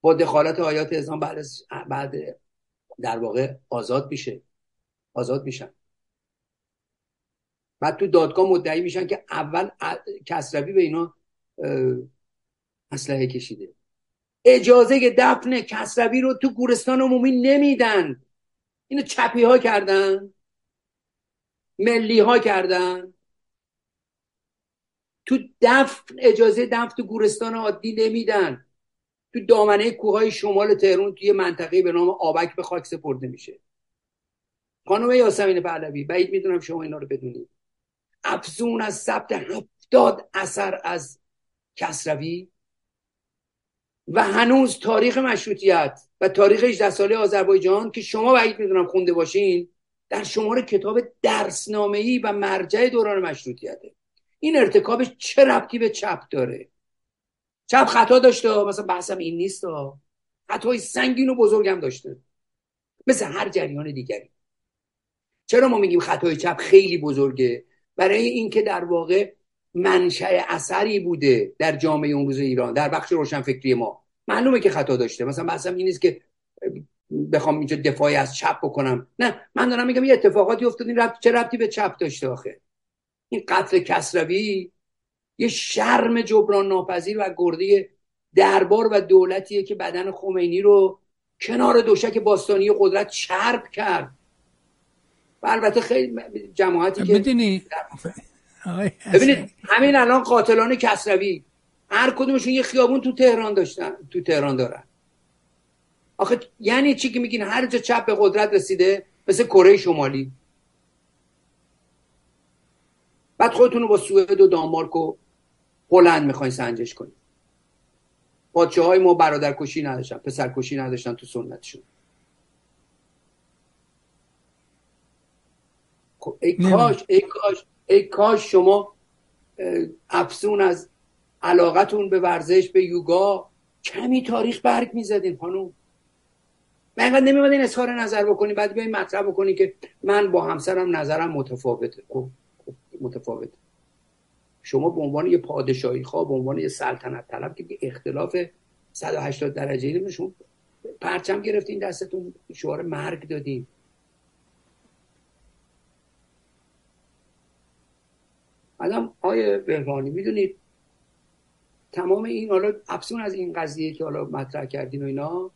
با دخالت آیات اسلام بعد بعد در واقع آزاد میشه. آزاد میشن. بعد تو دادگاه مدعی میشن که اول کسروی به اینا اسلحه کشیده. اجازه دفن کسروی رو تو گورستان عمومی نمیدن. اینو چپی ها کردن. ملی ها کردن. تو دفن اجازه دفن تو گورستان عادی نمیدن. تو دامنه کوههای شمال تهران توی منطقه به نام آبک به خاک سپرده میشه. خانم یاسمین پهلوی بعید می‌دونم شما اینا رو بدونید. افزون از ثبت هفتاد اثر از کسروی و هنوز تاریخ مشروطیت و تاریخ 18 ساله آذربایجان که شما بعید می‌دونم خونده باشین در شمار کتاب درسنامه و مرجع دوران مشروطیته. این ارتکابش چه ربطی به چپ داره؟ چپ خطا داشته مثلا بحثم این نیست. خطای سنگین و بزرگم داشته. مثل هر جریان دیگری. چرا ما میگیم خطای چپ خیلی بزرگه؟ برای اینکه در واقع منشأ اثری بوده در جامعه اون روز ایران در بخش روشنفکری ما. معلومه که خطا داشته. مثلا بحثم این نیست که بخوام اینجا دفاعی از چپ بکنم. نه من دارم میگم یه اتفاقاتی افتاد این ربط چه ربطی به چپ داشته آخه؟ این قتل کسروی یه شرم جبران ناپذیر و گرده دربار و دولتیه که بدن خمینی رو کنار دوشک باستانی قدرت چرب کرد. و البته خیلی جماعتی که ببینید همین الان قاتلان کسروی هر کدومشون یه خیابون تو تهران داشتن تو تهران دارن. آخه یعنی چی که میگین؟ هر جا چپ به قدرت رسیده مثل کره شمالی. بعد خودتون رو با سوئد و دانمارک و هلند می‌خواین سنجش کنید پادشاه های ما برادر کشی نداشتن پسر کشی نداشتن تو سنتشون. ای کاش ای کاش ای کاش شما افسون از علاقتون به ورزش به یوگا کمی تاریخ برگ می‌زدین خانوم من اینقدر نمیاد این اظهار نظر بکنی بعد بیاین مطرح بکنی که من با همسرم نظرم متفاوته. خب, خب، متفاوته. شما به عنوان یه پادشاهی خواه به عنوان یه سلطنت طلب که اختلاف 180 درجه شما پرچم گرفتین دستتون شعار مرگ دادین. الان آیه بهرانی می‌دونید تمام این حالا افسون از این قضیه که حالا مطرح کردین و اینا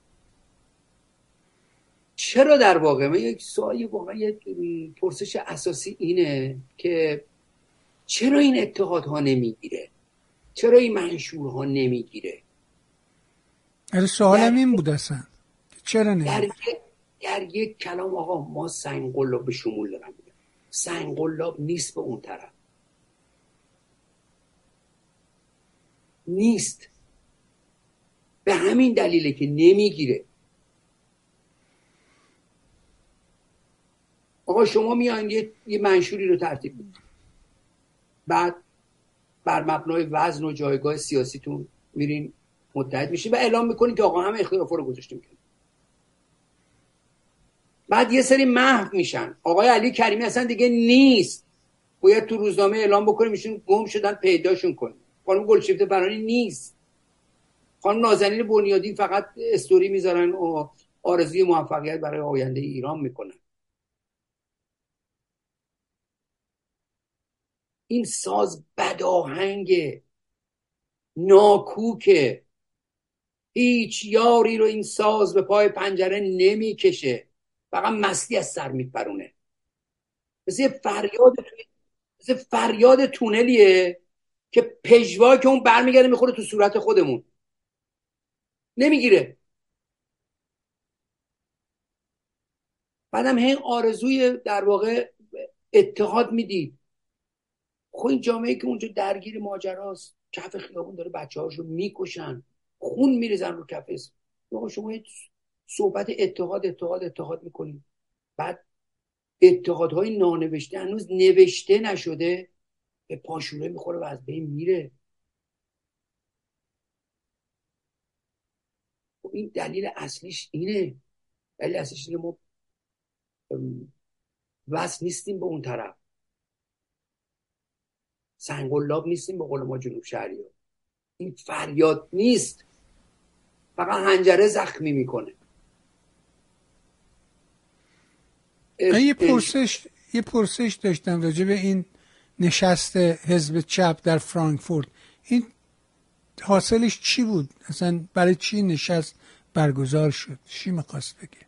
چرا در واقع؟ من یک سوالی واقعا یک پرسش اساسی اینه که چرا این اتحادها نمی‌گیره؟ چرا این منشورها نمی‌گیره؟ آره، سوالم این بود اصلا. چرا نمی‌گیره در, یک کلام آقا ما سنگ به شمول دارم سنگ نیست به اون طرف. نیست. به همین دلیله که نمی‌گیره. آقا شما میان یه, یه منشوری رو ترتیب می‌دید بعد بر مبنای وزن و جایگاه سیاسیتون میرین متحد میشین و اعلام می‌کنین که آقا همه اختلافا رو گذاشتیم بعد یه سری محو میشن. آقای علی کریمی اصلا دیگه نیست. باید تو روزنامه اعلام بکنیم میشون گم شدن پیداشون کنیم. خانم گلشیفته فرانی نیست. خانم نازنین بنیادی فقط استوری می‌ذارن و آرزوی موفقیت برای آینده ایران می‌کنن. این ساز بداهنگ ناکوکه هیچ یاری رو این ساز به پای پنجره نمی‌کشه. فقط مستی از سر میپرونه. مثل فریاد مثل فریاد تونلیه. که پژوا که اون برمیگرده می‌خوره تو صورت خودمون. نمی‌گیره. بعدم هی آرزوی در واقع اتحاد می‌دید خب این جامعه که اونجا درگیر ماجراست کف خیابون داره بچه هاشو می‌کشن. خون میریزن رو کف شما صحبت اتحاد اتحاد اتحاد می‌کنید بعد اتحادهای نانوشته هنوز نوشته نشده. به پاشوره می‌خوره و از بین میره. خب این دلیل اصلیش اینه. دلیل اصلیش اینه ما وصل نیستیم به اون طرف. سنگلاب نیستیم به قول ما جنوب شهری این فریاد نیست. فقط هنجره زخمی می‌کنه. یه پرسش یه پرسش داشتم راجع به این نشست حزب چپ در فرانکفورت. این حاصلش چی بود؟ اصلا برای چی نشست برگزار شد؟ چی می‌خواست بگه؟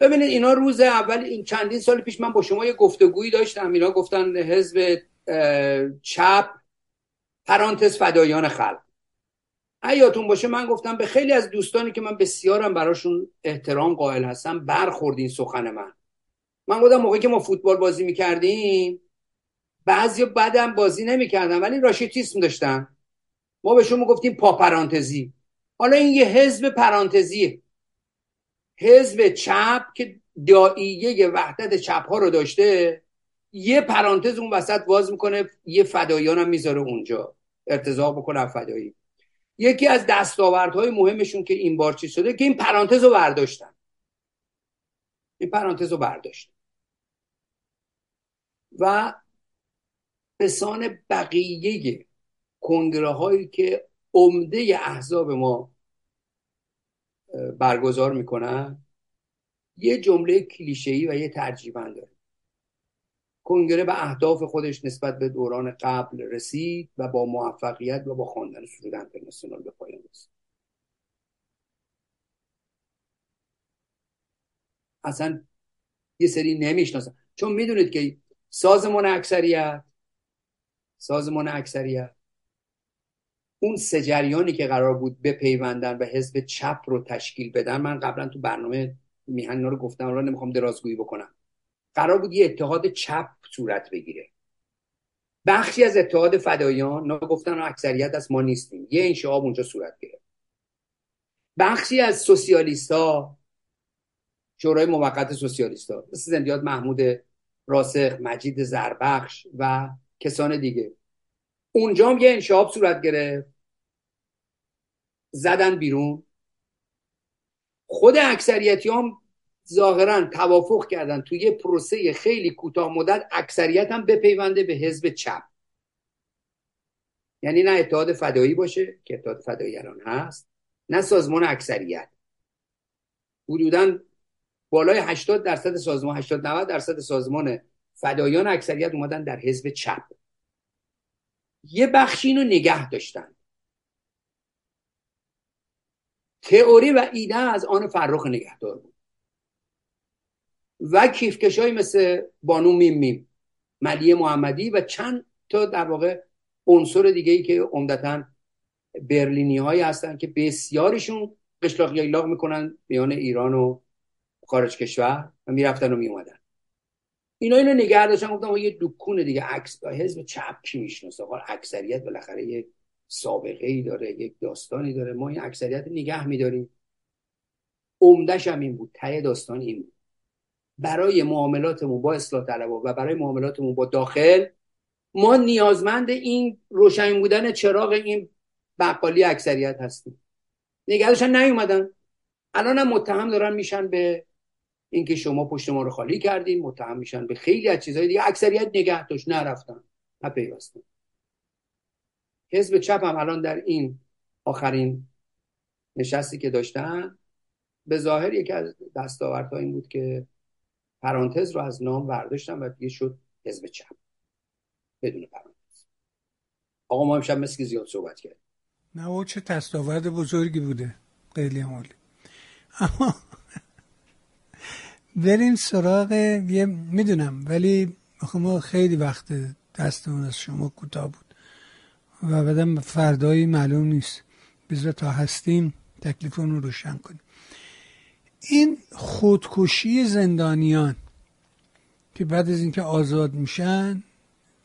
ببینید اینا روز اول این چندین سال پیش من با شما یه گفتگویی داشتم. اینا گفتن حزب چپ پرانتز فدایان خلق. ایاتون باشه من گفتم به خیلی از دوستانی که من بسیارم براشون احترام قائل هستم برخورد این سخن من. من گفتم موقعی که ما فوتبال بازی می‌کردیم بعضی بعدم بازی نمی‌کردن ولی راشیتیسم داشتن. ما بهشون می‌گفتیم پا پرانتزی. حالا این یه حزب پرانتزی حزب چپ که دائیه وحدت چپ ها رو داشته یه پرانتز اون وسط باز می‌کنه یه فدایان هم می‌ذاره اونجا. ارتضا بکنه فدایی. یکی از دستاوردهای مهمشون که این بار چی شده که این پرانتز رو برداشتن. این پرانتز رو برداشتن. و به سان بقیه کنگره هایی که عمده احزاب ما برگزار می‌کنن یه جمله کلیشه‌ای و یه ترجیبند داره. کنگره به اهداف خودش نسبت به دوران قبل رسید و با موفقیت و با خواندن سرود انترناسیونال به پایان رسید. اصلا یه سری نمی‌شناسن. چون می‌دونید که سازمان اکثریت سازمان اکثریت. اون سجریانی که قرار بود بپیوندن و حزب چپ رو تشکیل بدن من قبلا تو برنامه میهن رو گفتم رو نمی‌خوام درازگویی بکنم. قرار بود یه اتحاد چپ صورت بگیره. بخشی از اتحاد فدایان نا گفتن اکثریت از ما نیستیم. یه انشعاب اونجا صورت گرفت. بخشی از سوسیالیست ها شورای موقت سوسیالیست ها مثل زندیات محمود راسخ مجید زربخش و کسان دیگه. اونجا هم یه انشاب صورت گرفت. زدن بیرون. خود اکثریتی هم ظاهرا توافق کردن. توی یه پروسه خیلی کوتاه مدت اکثریت هم بپیونده به حزب چپ. یعنی نه اتحاد فدایی باشه که اتحاد فداییان هست نه سازمان اکثریت. حدودا بالای 80 درصد سازمان 80 90 درصد سازمان فدایان اکثریت اومدن در حزب چپ. یه بخشی اینو نگه داشتن. تئوری و ایده از آن فرخ نگهدار بود. و کیفکشایی مثل بانو میم میم ملیه محمدی و چند تا در واقع عنصر دیگه ای که عمدتا برلینی هایی هستن که بسیارشون قشلاق یایلاق می‌کنن میان ایران و خارج کشور و می‌رفتن و میومدن اینا اینو نگه داشتن گفتم یه دکون دیگه عکس حزب چپ کی می‌شناسه؟ اکثریت بالاخره یک سابقه ای داره یک داستانی داره. ما این اکثریت نگه میداریم. عمدش هم این بود. ته داستان این بود. برای معاملاتمون با اصلاح طلبا و برای معاملاتمون با داخل ما نیازمند این روشن بودن چراغ این بقالی اکثریت هستیم. نگهداشتن نیومدن. الان هم متهم دارن میشن به اینکه شما پشت ما رو خالی کردین متهم میشن به خیلی از چیزهای دیگه. اکثریت نگه داشت نرفتن نپیوستن حزب چپ هم الان در این آخرین نشستی که داشتن به ظاهر یکی از دستاوردها این بود که پرانتز رو از نام برداشتن و دیگه شد حزب چپ. بدون پرانتز. آقا ما امشب مثل که زیاد صحبت کرد نه او چه دستاورد بزرگی بوده. خیلی عالی. اما بریم سراغ یه می‌دونم ولی ما خیلی وقت دستمون از شما کوتاه بود و بعدم فردایی معلوم نیست. بذار تا هستیم تکلیفون رو روشن کنیم. این خودکشی زندانیان که بعد از اینکه آزاد میشن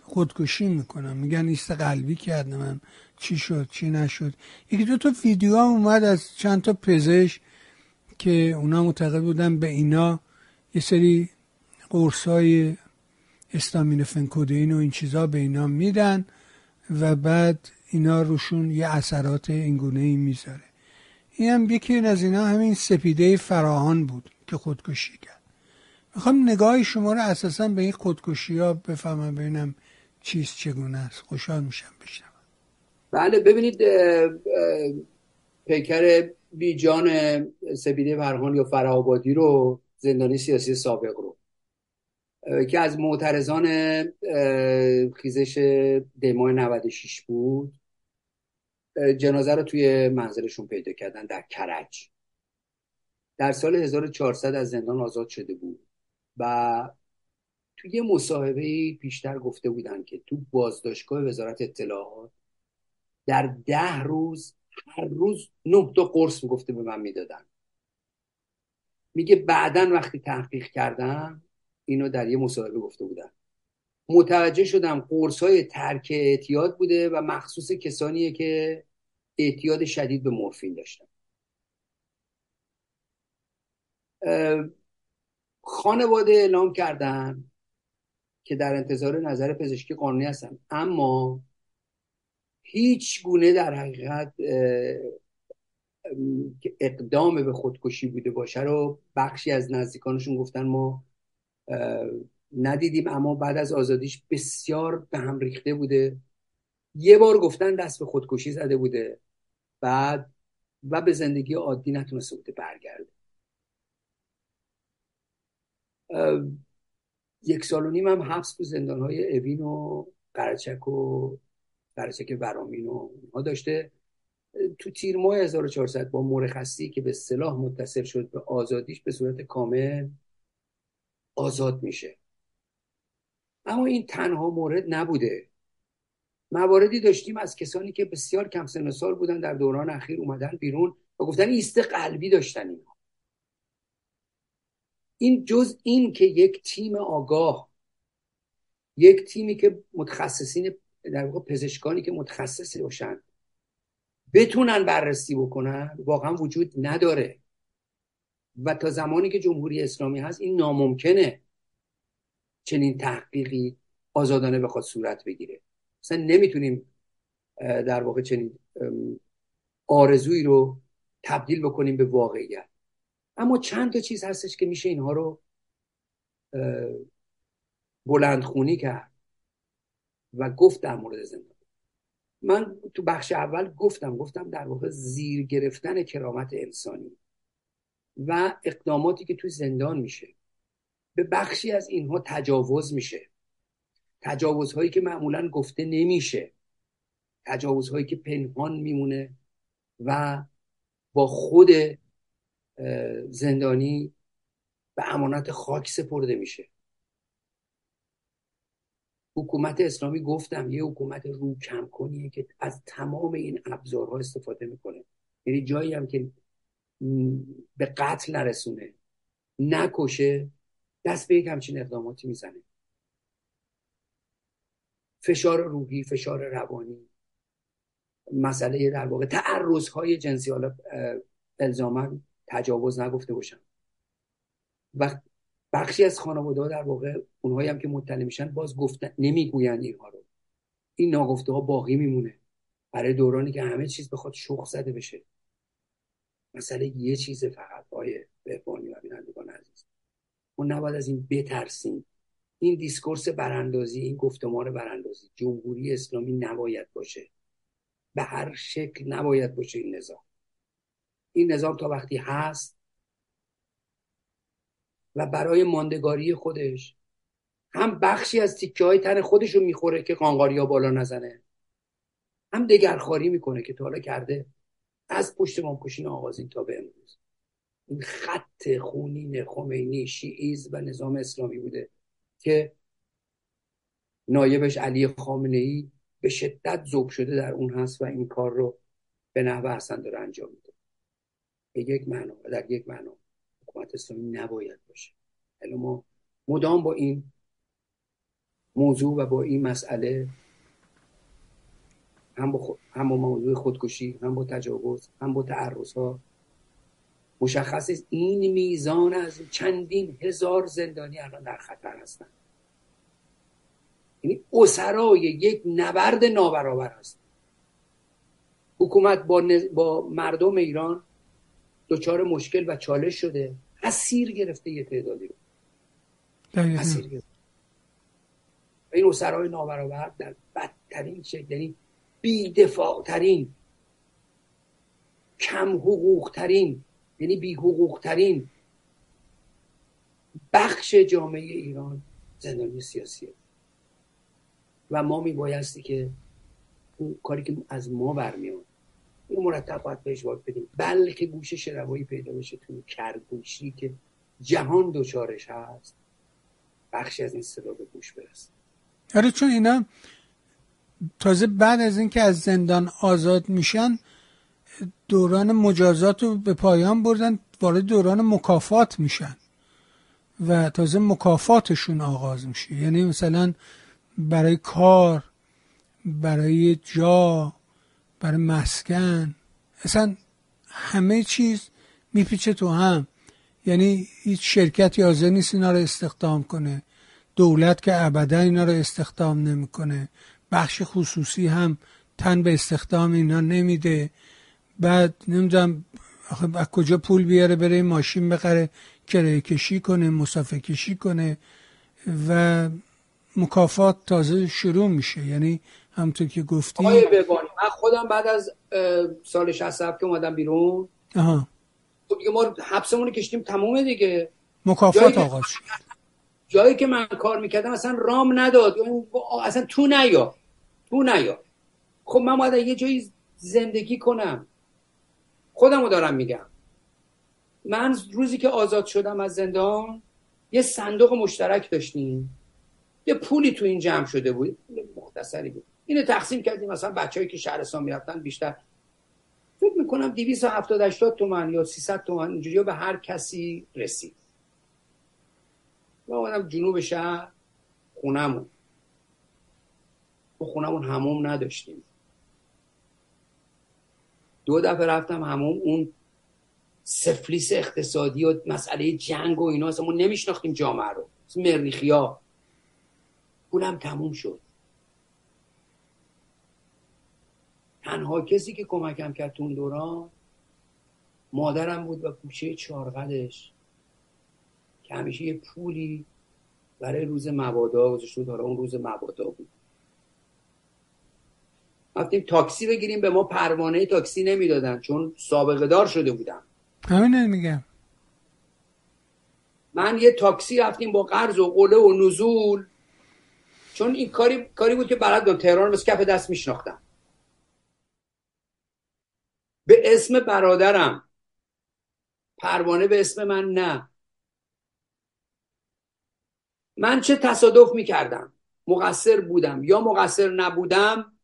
خودکشی می‌کنن. میگن ایست قلبی کردم من. چی شد؟ چی نشد؟ یکی دو تا ویدیو هم اومد از چند تا پزشک که اونا معتقد بودن به اینا یه سری قرص های استامین فنکودین و این چیزا به اینا میدن و بعد اینا روشون یه اثرات اینگونه ای می‌ذاره. این هم یکی از اینا همین سپیده فراهان بود که خودکشی کرد. می‌خوام نگاه شما رو اساسا به این خودکشی ها بفهمم ببینم چیز چگونه است. خوشحال میشم بشنم بله ببینید پیکر بیجان سپیده فرهان یا فرهابادی رو زندانی سیاسی سابق رو. که از معترضان خیزش دیمای 96 بود. جنازه رو توی منزلشون پیدا کردن در کرج. در سال 1400 از زندان آزاد شده بود و توی یه مصاحبه پیشتر گفته بودن که تو بازداشتگاه وزارت اطلاعات در ده روز هر روز نه تا قرص می‌گفته به من می‌دادن. میگه بعدا وقتی تحقیق کردم اینو در یه مصاحبه گفته بودن متوجه شدم قرص های ترک اعتیاد بوده و مخصوص کسانیه که اعتیاد شدید به مورفین داشتن. خانواده اعلام کردن که در انتظار نظر پزشکی قانونی هستن. اما هیچ گونه در حقیقت اقدام به خودکشی بوده باشه رو بخشی از نزدیکانشون گفتن ما ندیدیم اما بعد از آزادیش بسیار به هم ریخته بوده. یه بار گفتن دست به خودکشی زده بوده. بعد و به زندگی عادی نتونسته بوده برگرده. یک سال و نیم هم حبس تو زندان های اوین و قرچک و قرچک ورامین و اینها داشته. تو تیر ماه 1400 با مرخصی که به صلاح متصل شد به آزادیش به صورت کامل آزاد میشه. اما این تنها مورد نبوده. مواردی داشتیم از کسانی که بسیار کم سن سال بودن در دوران اخیر اومدن بیرون و گفتن ایست قلبی داشتن اینا. این جز این که یک تیم آگاه یک تیمی که متخصصین در واقع پزشکانی که متخصصی باشن بتونن بررسی بکنن واقعا وجود نداره. و تا زمانی که جمهوری اسلامی هست این ناممکنه چنین تحقیقی آزادانه بخواد صورت بگیره. مثلا نمی‌تونیم در واقع چنین آرزویی رو تبدیل بکنیم به واقعیت. اما چند تا چیز هستش که میشه اینها رو بلندخونی کرد و گفت در مورد زندان. من تو بخش اول گفتم گفتم در واقع زیر گرفتن کرامت انسانی و اقداماتی که توی زندان میشه. به بخشی از اینها تجاوز میشه. تجاوزهایی که معمولا گفته نمیشه. تجاوزهایی که پنهان میمونه و با خود زندانی به امانت خاک سپرده میشه. حکومت اسلامی گفتم یه حکومت رو کم کنیه که از تمام این ابزارها استفاده می‌کنه. یعنی جایی هم که به قتل نرسونه نکشه دست به یک همچین اقداماتی می‌زنه. فشار روحی فشار روانی مسئله در واقع تعرض های جنسی. حالا الزاما تجاوز نگفته باشم. و بخشی از خانواده ها در واقع اونهایی هم که مطلع میشن باز گفتن نمی‌گویند اینها رو. این ناگفته ها باقی میمونه. برای دورانی که همه چیز بخواد شخ زده بشه. مسئله یه چیز فقط آیه بهبانی و بینندگان عزیز. ما نباید از این بترسیم. این دیسکورس براندازی این گفتمان براندازی جمهوری اسلامی نباید باشه. به هر شکل نباید باشه این نظام. این نظام تا وقتی هست و برای ماندگاری خودش. هم بخشی از تیکه های تن خودش رو می‌خوره که قانقاریا بالا نزنه. هم دگرخواری می‌کنه که تا حالا کرده. از پشت مامکشین آغازین تا به امروز. این خط خونین خمینی شیعیز و نظام اسلامی بوده که نایبش علی خامنه ای به شدت ذوب شده در اون هست و این کار رو به نحو حسن داره انجام میده. به یک معنا در یک معنا. حکومت اسلامی نباید باشه. حالا ما مدام با این موضوع و با این مسئله هم با, هم با موضوع خودکشی هم با تجاوز هم با تعرض ها مشخص این میزان از چندین هزار زندانی الان در خطر هستن یعنی اسرای یک نبرد نابرابر هست حکومت با, با مردم ایران دچار مشکل و چالش شده. اسیر گرفته یه تعدادی رو. اسیر گرفته. این اسرای نابرابر در بدترین شکل یعنی بیدفاع ترین کم حقوق ترین یعنی بی حقوق ترین بخش جامعه ایران زندانی سیاسیه و ما می بایستی که اون کاری که از ما برمیاد این مرتب باید بهش بدیم. بلکه گوش شنوایی پیدا بشه تو کرگوشی که جهان دوچارش هست. بخشی از این صدا به گوش برسه. آره چون اینا تازه بعد از اینکه از زندان آزاد میشن دوران مجازات رو به پایان بردن وارد دوران مکافات میشن و تازه مکافاتشون آغاز میشه. یعنی مثلا برای کار برای جا برای مسکن. اصلا همه چیز میپیچه تو هم. یعنی هیچ شرکتی حاضر نیست اینا رو استخدام کنه. دولت که ابدا اینا رو استخدام نمی‌کنه. بخش خصوصی هم تن به استخدام اینا نمیده. بعد نمی‌دونم از کجا پول بیاره بره ماشین بخره کرایه کشی کنه مسافه کشی کنه و مکافات تازه شروع میشه. یعنی همونطور که گفتی آقای ببانی من خودم بعد از سال 67 که اومدم بیرون آها. خب دیگه ما حبسمون کشتیم تمومه دیگه. مکافات شد جایی که من کار می‌کردم اصلا رام نداد. اصلا تو نیا. تو نیا. خب من باید یه جایی زندگی کنم. خودم رو دارم میگم. من روزی که آزاد شدم از زندان یه صندوق مشترک داشتیم. یه پولی تو این جمع شده بود. مختصری بود. اینو تقسیم کردیم. مثلا بچه‌ای که شهرستان می‌رفتن بیشتر. فکر می‌کنم 270 80 تومن یا 300 تومن اینجوری به هر کسی رسید. ما اومدم جنوب شهر خونمون تو خونمون هموم نداشتیم. دو دفعه رفتم هموم اون سفلیس اقتصادی و مسئله جنگ و اینا ما نمیشناختیم جامعه رو. مریخیا پولم تموم شد. تنها کسی که کمکم کرد تو اون دوران مادرم بود و گوشه چارقدش که همیشه یه پولی برای روز مبادا گذاشته داره اون روز مبادا بود. رفتیم تاکسی بگیریم به ما پروانه تاکسی نمی‌دادن چون سابقه دار شده بودم. همین میگم. من یه تاکسی رفتیم با قرض و قله و نزول چون این کاری کاری بود که بلد بودم تهران بس کف دست میشناختم. به اسم برادرم. پروانه به اسم من نه. من چه تصادف می‌کردم؟ مقصر بودم یا مقصر نبودم؟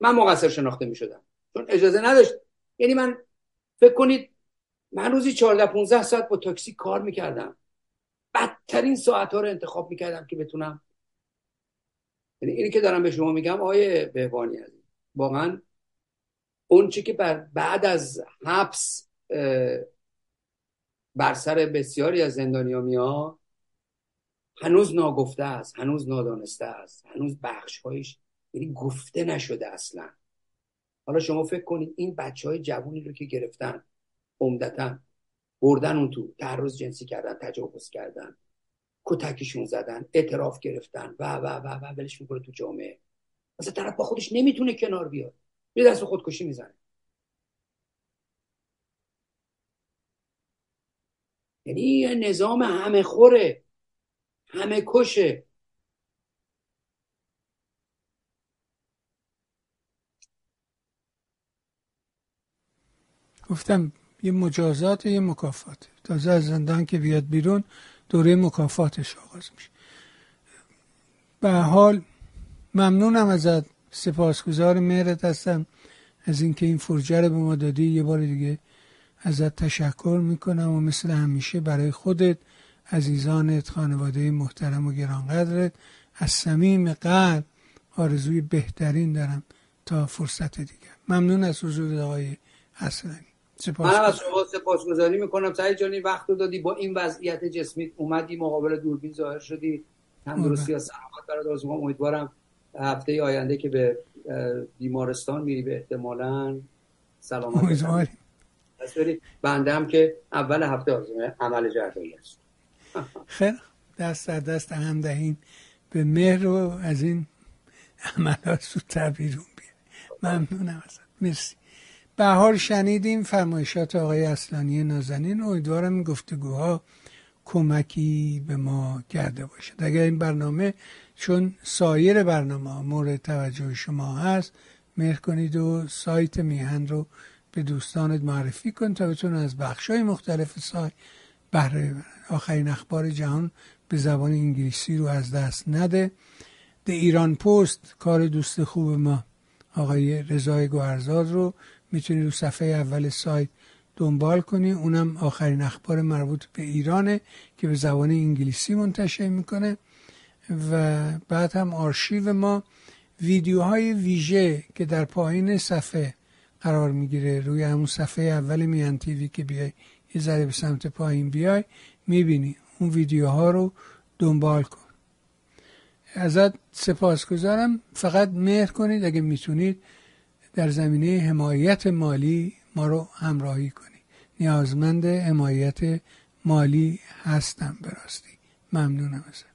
من مقصر شناخته می‌شدم. چون اجازه نداشت. یعنی من فکر کنید من روزی 14 15 ساعت با تاکسی کار می‌کردم. بدترین ساعت ها رو انتخاب می‌کردم که بتونم. یعنی اینی که دارم به شما میگم آقای بهبانی هست واقعا اون چی که بعد از حبس بر سر بسیاری از زندانیا هنوز ناگفته است هنوز نادانسته است هنوز بخشهایش یعنی گفته نشده اصلا. حالا شما فکر کنید این بچه های جوونی رو که گرفتن عمدتا بردن اون تو تعرض جنسی کردن تجاوز کردن کتکشون زدن اعتراف گرفتن و و و و ولش می‌کنه تو جامعه. مثلا طرف با خودش نمی‌تونه کنار بیاد. یه دست خودکشی می‌زنه. یعنی یه نظام همه خوره همه کشه. گفتم یه مجازات یه مکافات. تازه از زندان که بیاد بیرون دوره مکافاتش آغاز میشه. به حال ممنونم ازت. سپاسگزار مهرت هستم از اینکه این فرجه رو به ما دادی. یه بار دیگه ازت تشکر می‌کنم و مثل همیشه برای خودت عزیزانت خانواده محترم و گرانقدرت از صمیم قلب آرزوی بهترین دارم تا فرصت دیگه ممنون از حضور آقای اصلانی من از شما سپاسگزاری می‌کنم. سعید جانی وقت رو دادی. با این وضعیت جسمی اومدی مقابل دوربین ظاهر شدی. تندرستی و سلامت برات آرزو امیدوارم هفته آینده که به بیمارستان میری به احتمالا سلامت بنده هم که اول هفته آزمه عمل جراحی است. خیلی دست در دست هم دهیم به مهر و از این عملات زودتر بیرون بیه ممنونم ازت. مرسی. بهار شنیدیم. فرمایشات آقای اصلانی نازنین. امیدوارم این گفتگوها کمکی به ما کرده باشد. اگر این برنامه چون سایر برنامه مورد توجه شما هست مهر کنید و سایت میهن رو به دوستانت معرفی کن تا بتون از بخش های مختلف سایت بهره آخرین اخبار جهان به زبان انگلیسی رو از دست نده. د ایران پست کار دوست خوب ما. آقای رضای گوهرزاد رو می‌تونی رو صفحه اول سایت دنبال کنی. اونم آخرین اخبار مربوط به ایرانه که به زبان انگلیسی منتشر می‌کنه. و بعد هم آرشیو ما ویدیوهای ویژه که در پایین صفحه قرار می‌گیره روی همون صفحه اول میان تیوی که بیای یه ذره به سمت پایین بیای می‌بینی. اون ویدیوها رو دنبال کن. ازت سپاسگزارم. فقط مهر کنید اگه می‌تونید در زمینه حمایت مالی ما رو همراهی کنید. نیازمند حمایت مالی هستم براستی ممنونم ازت.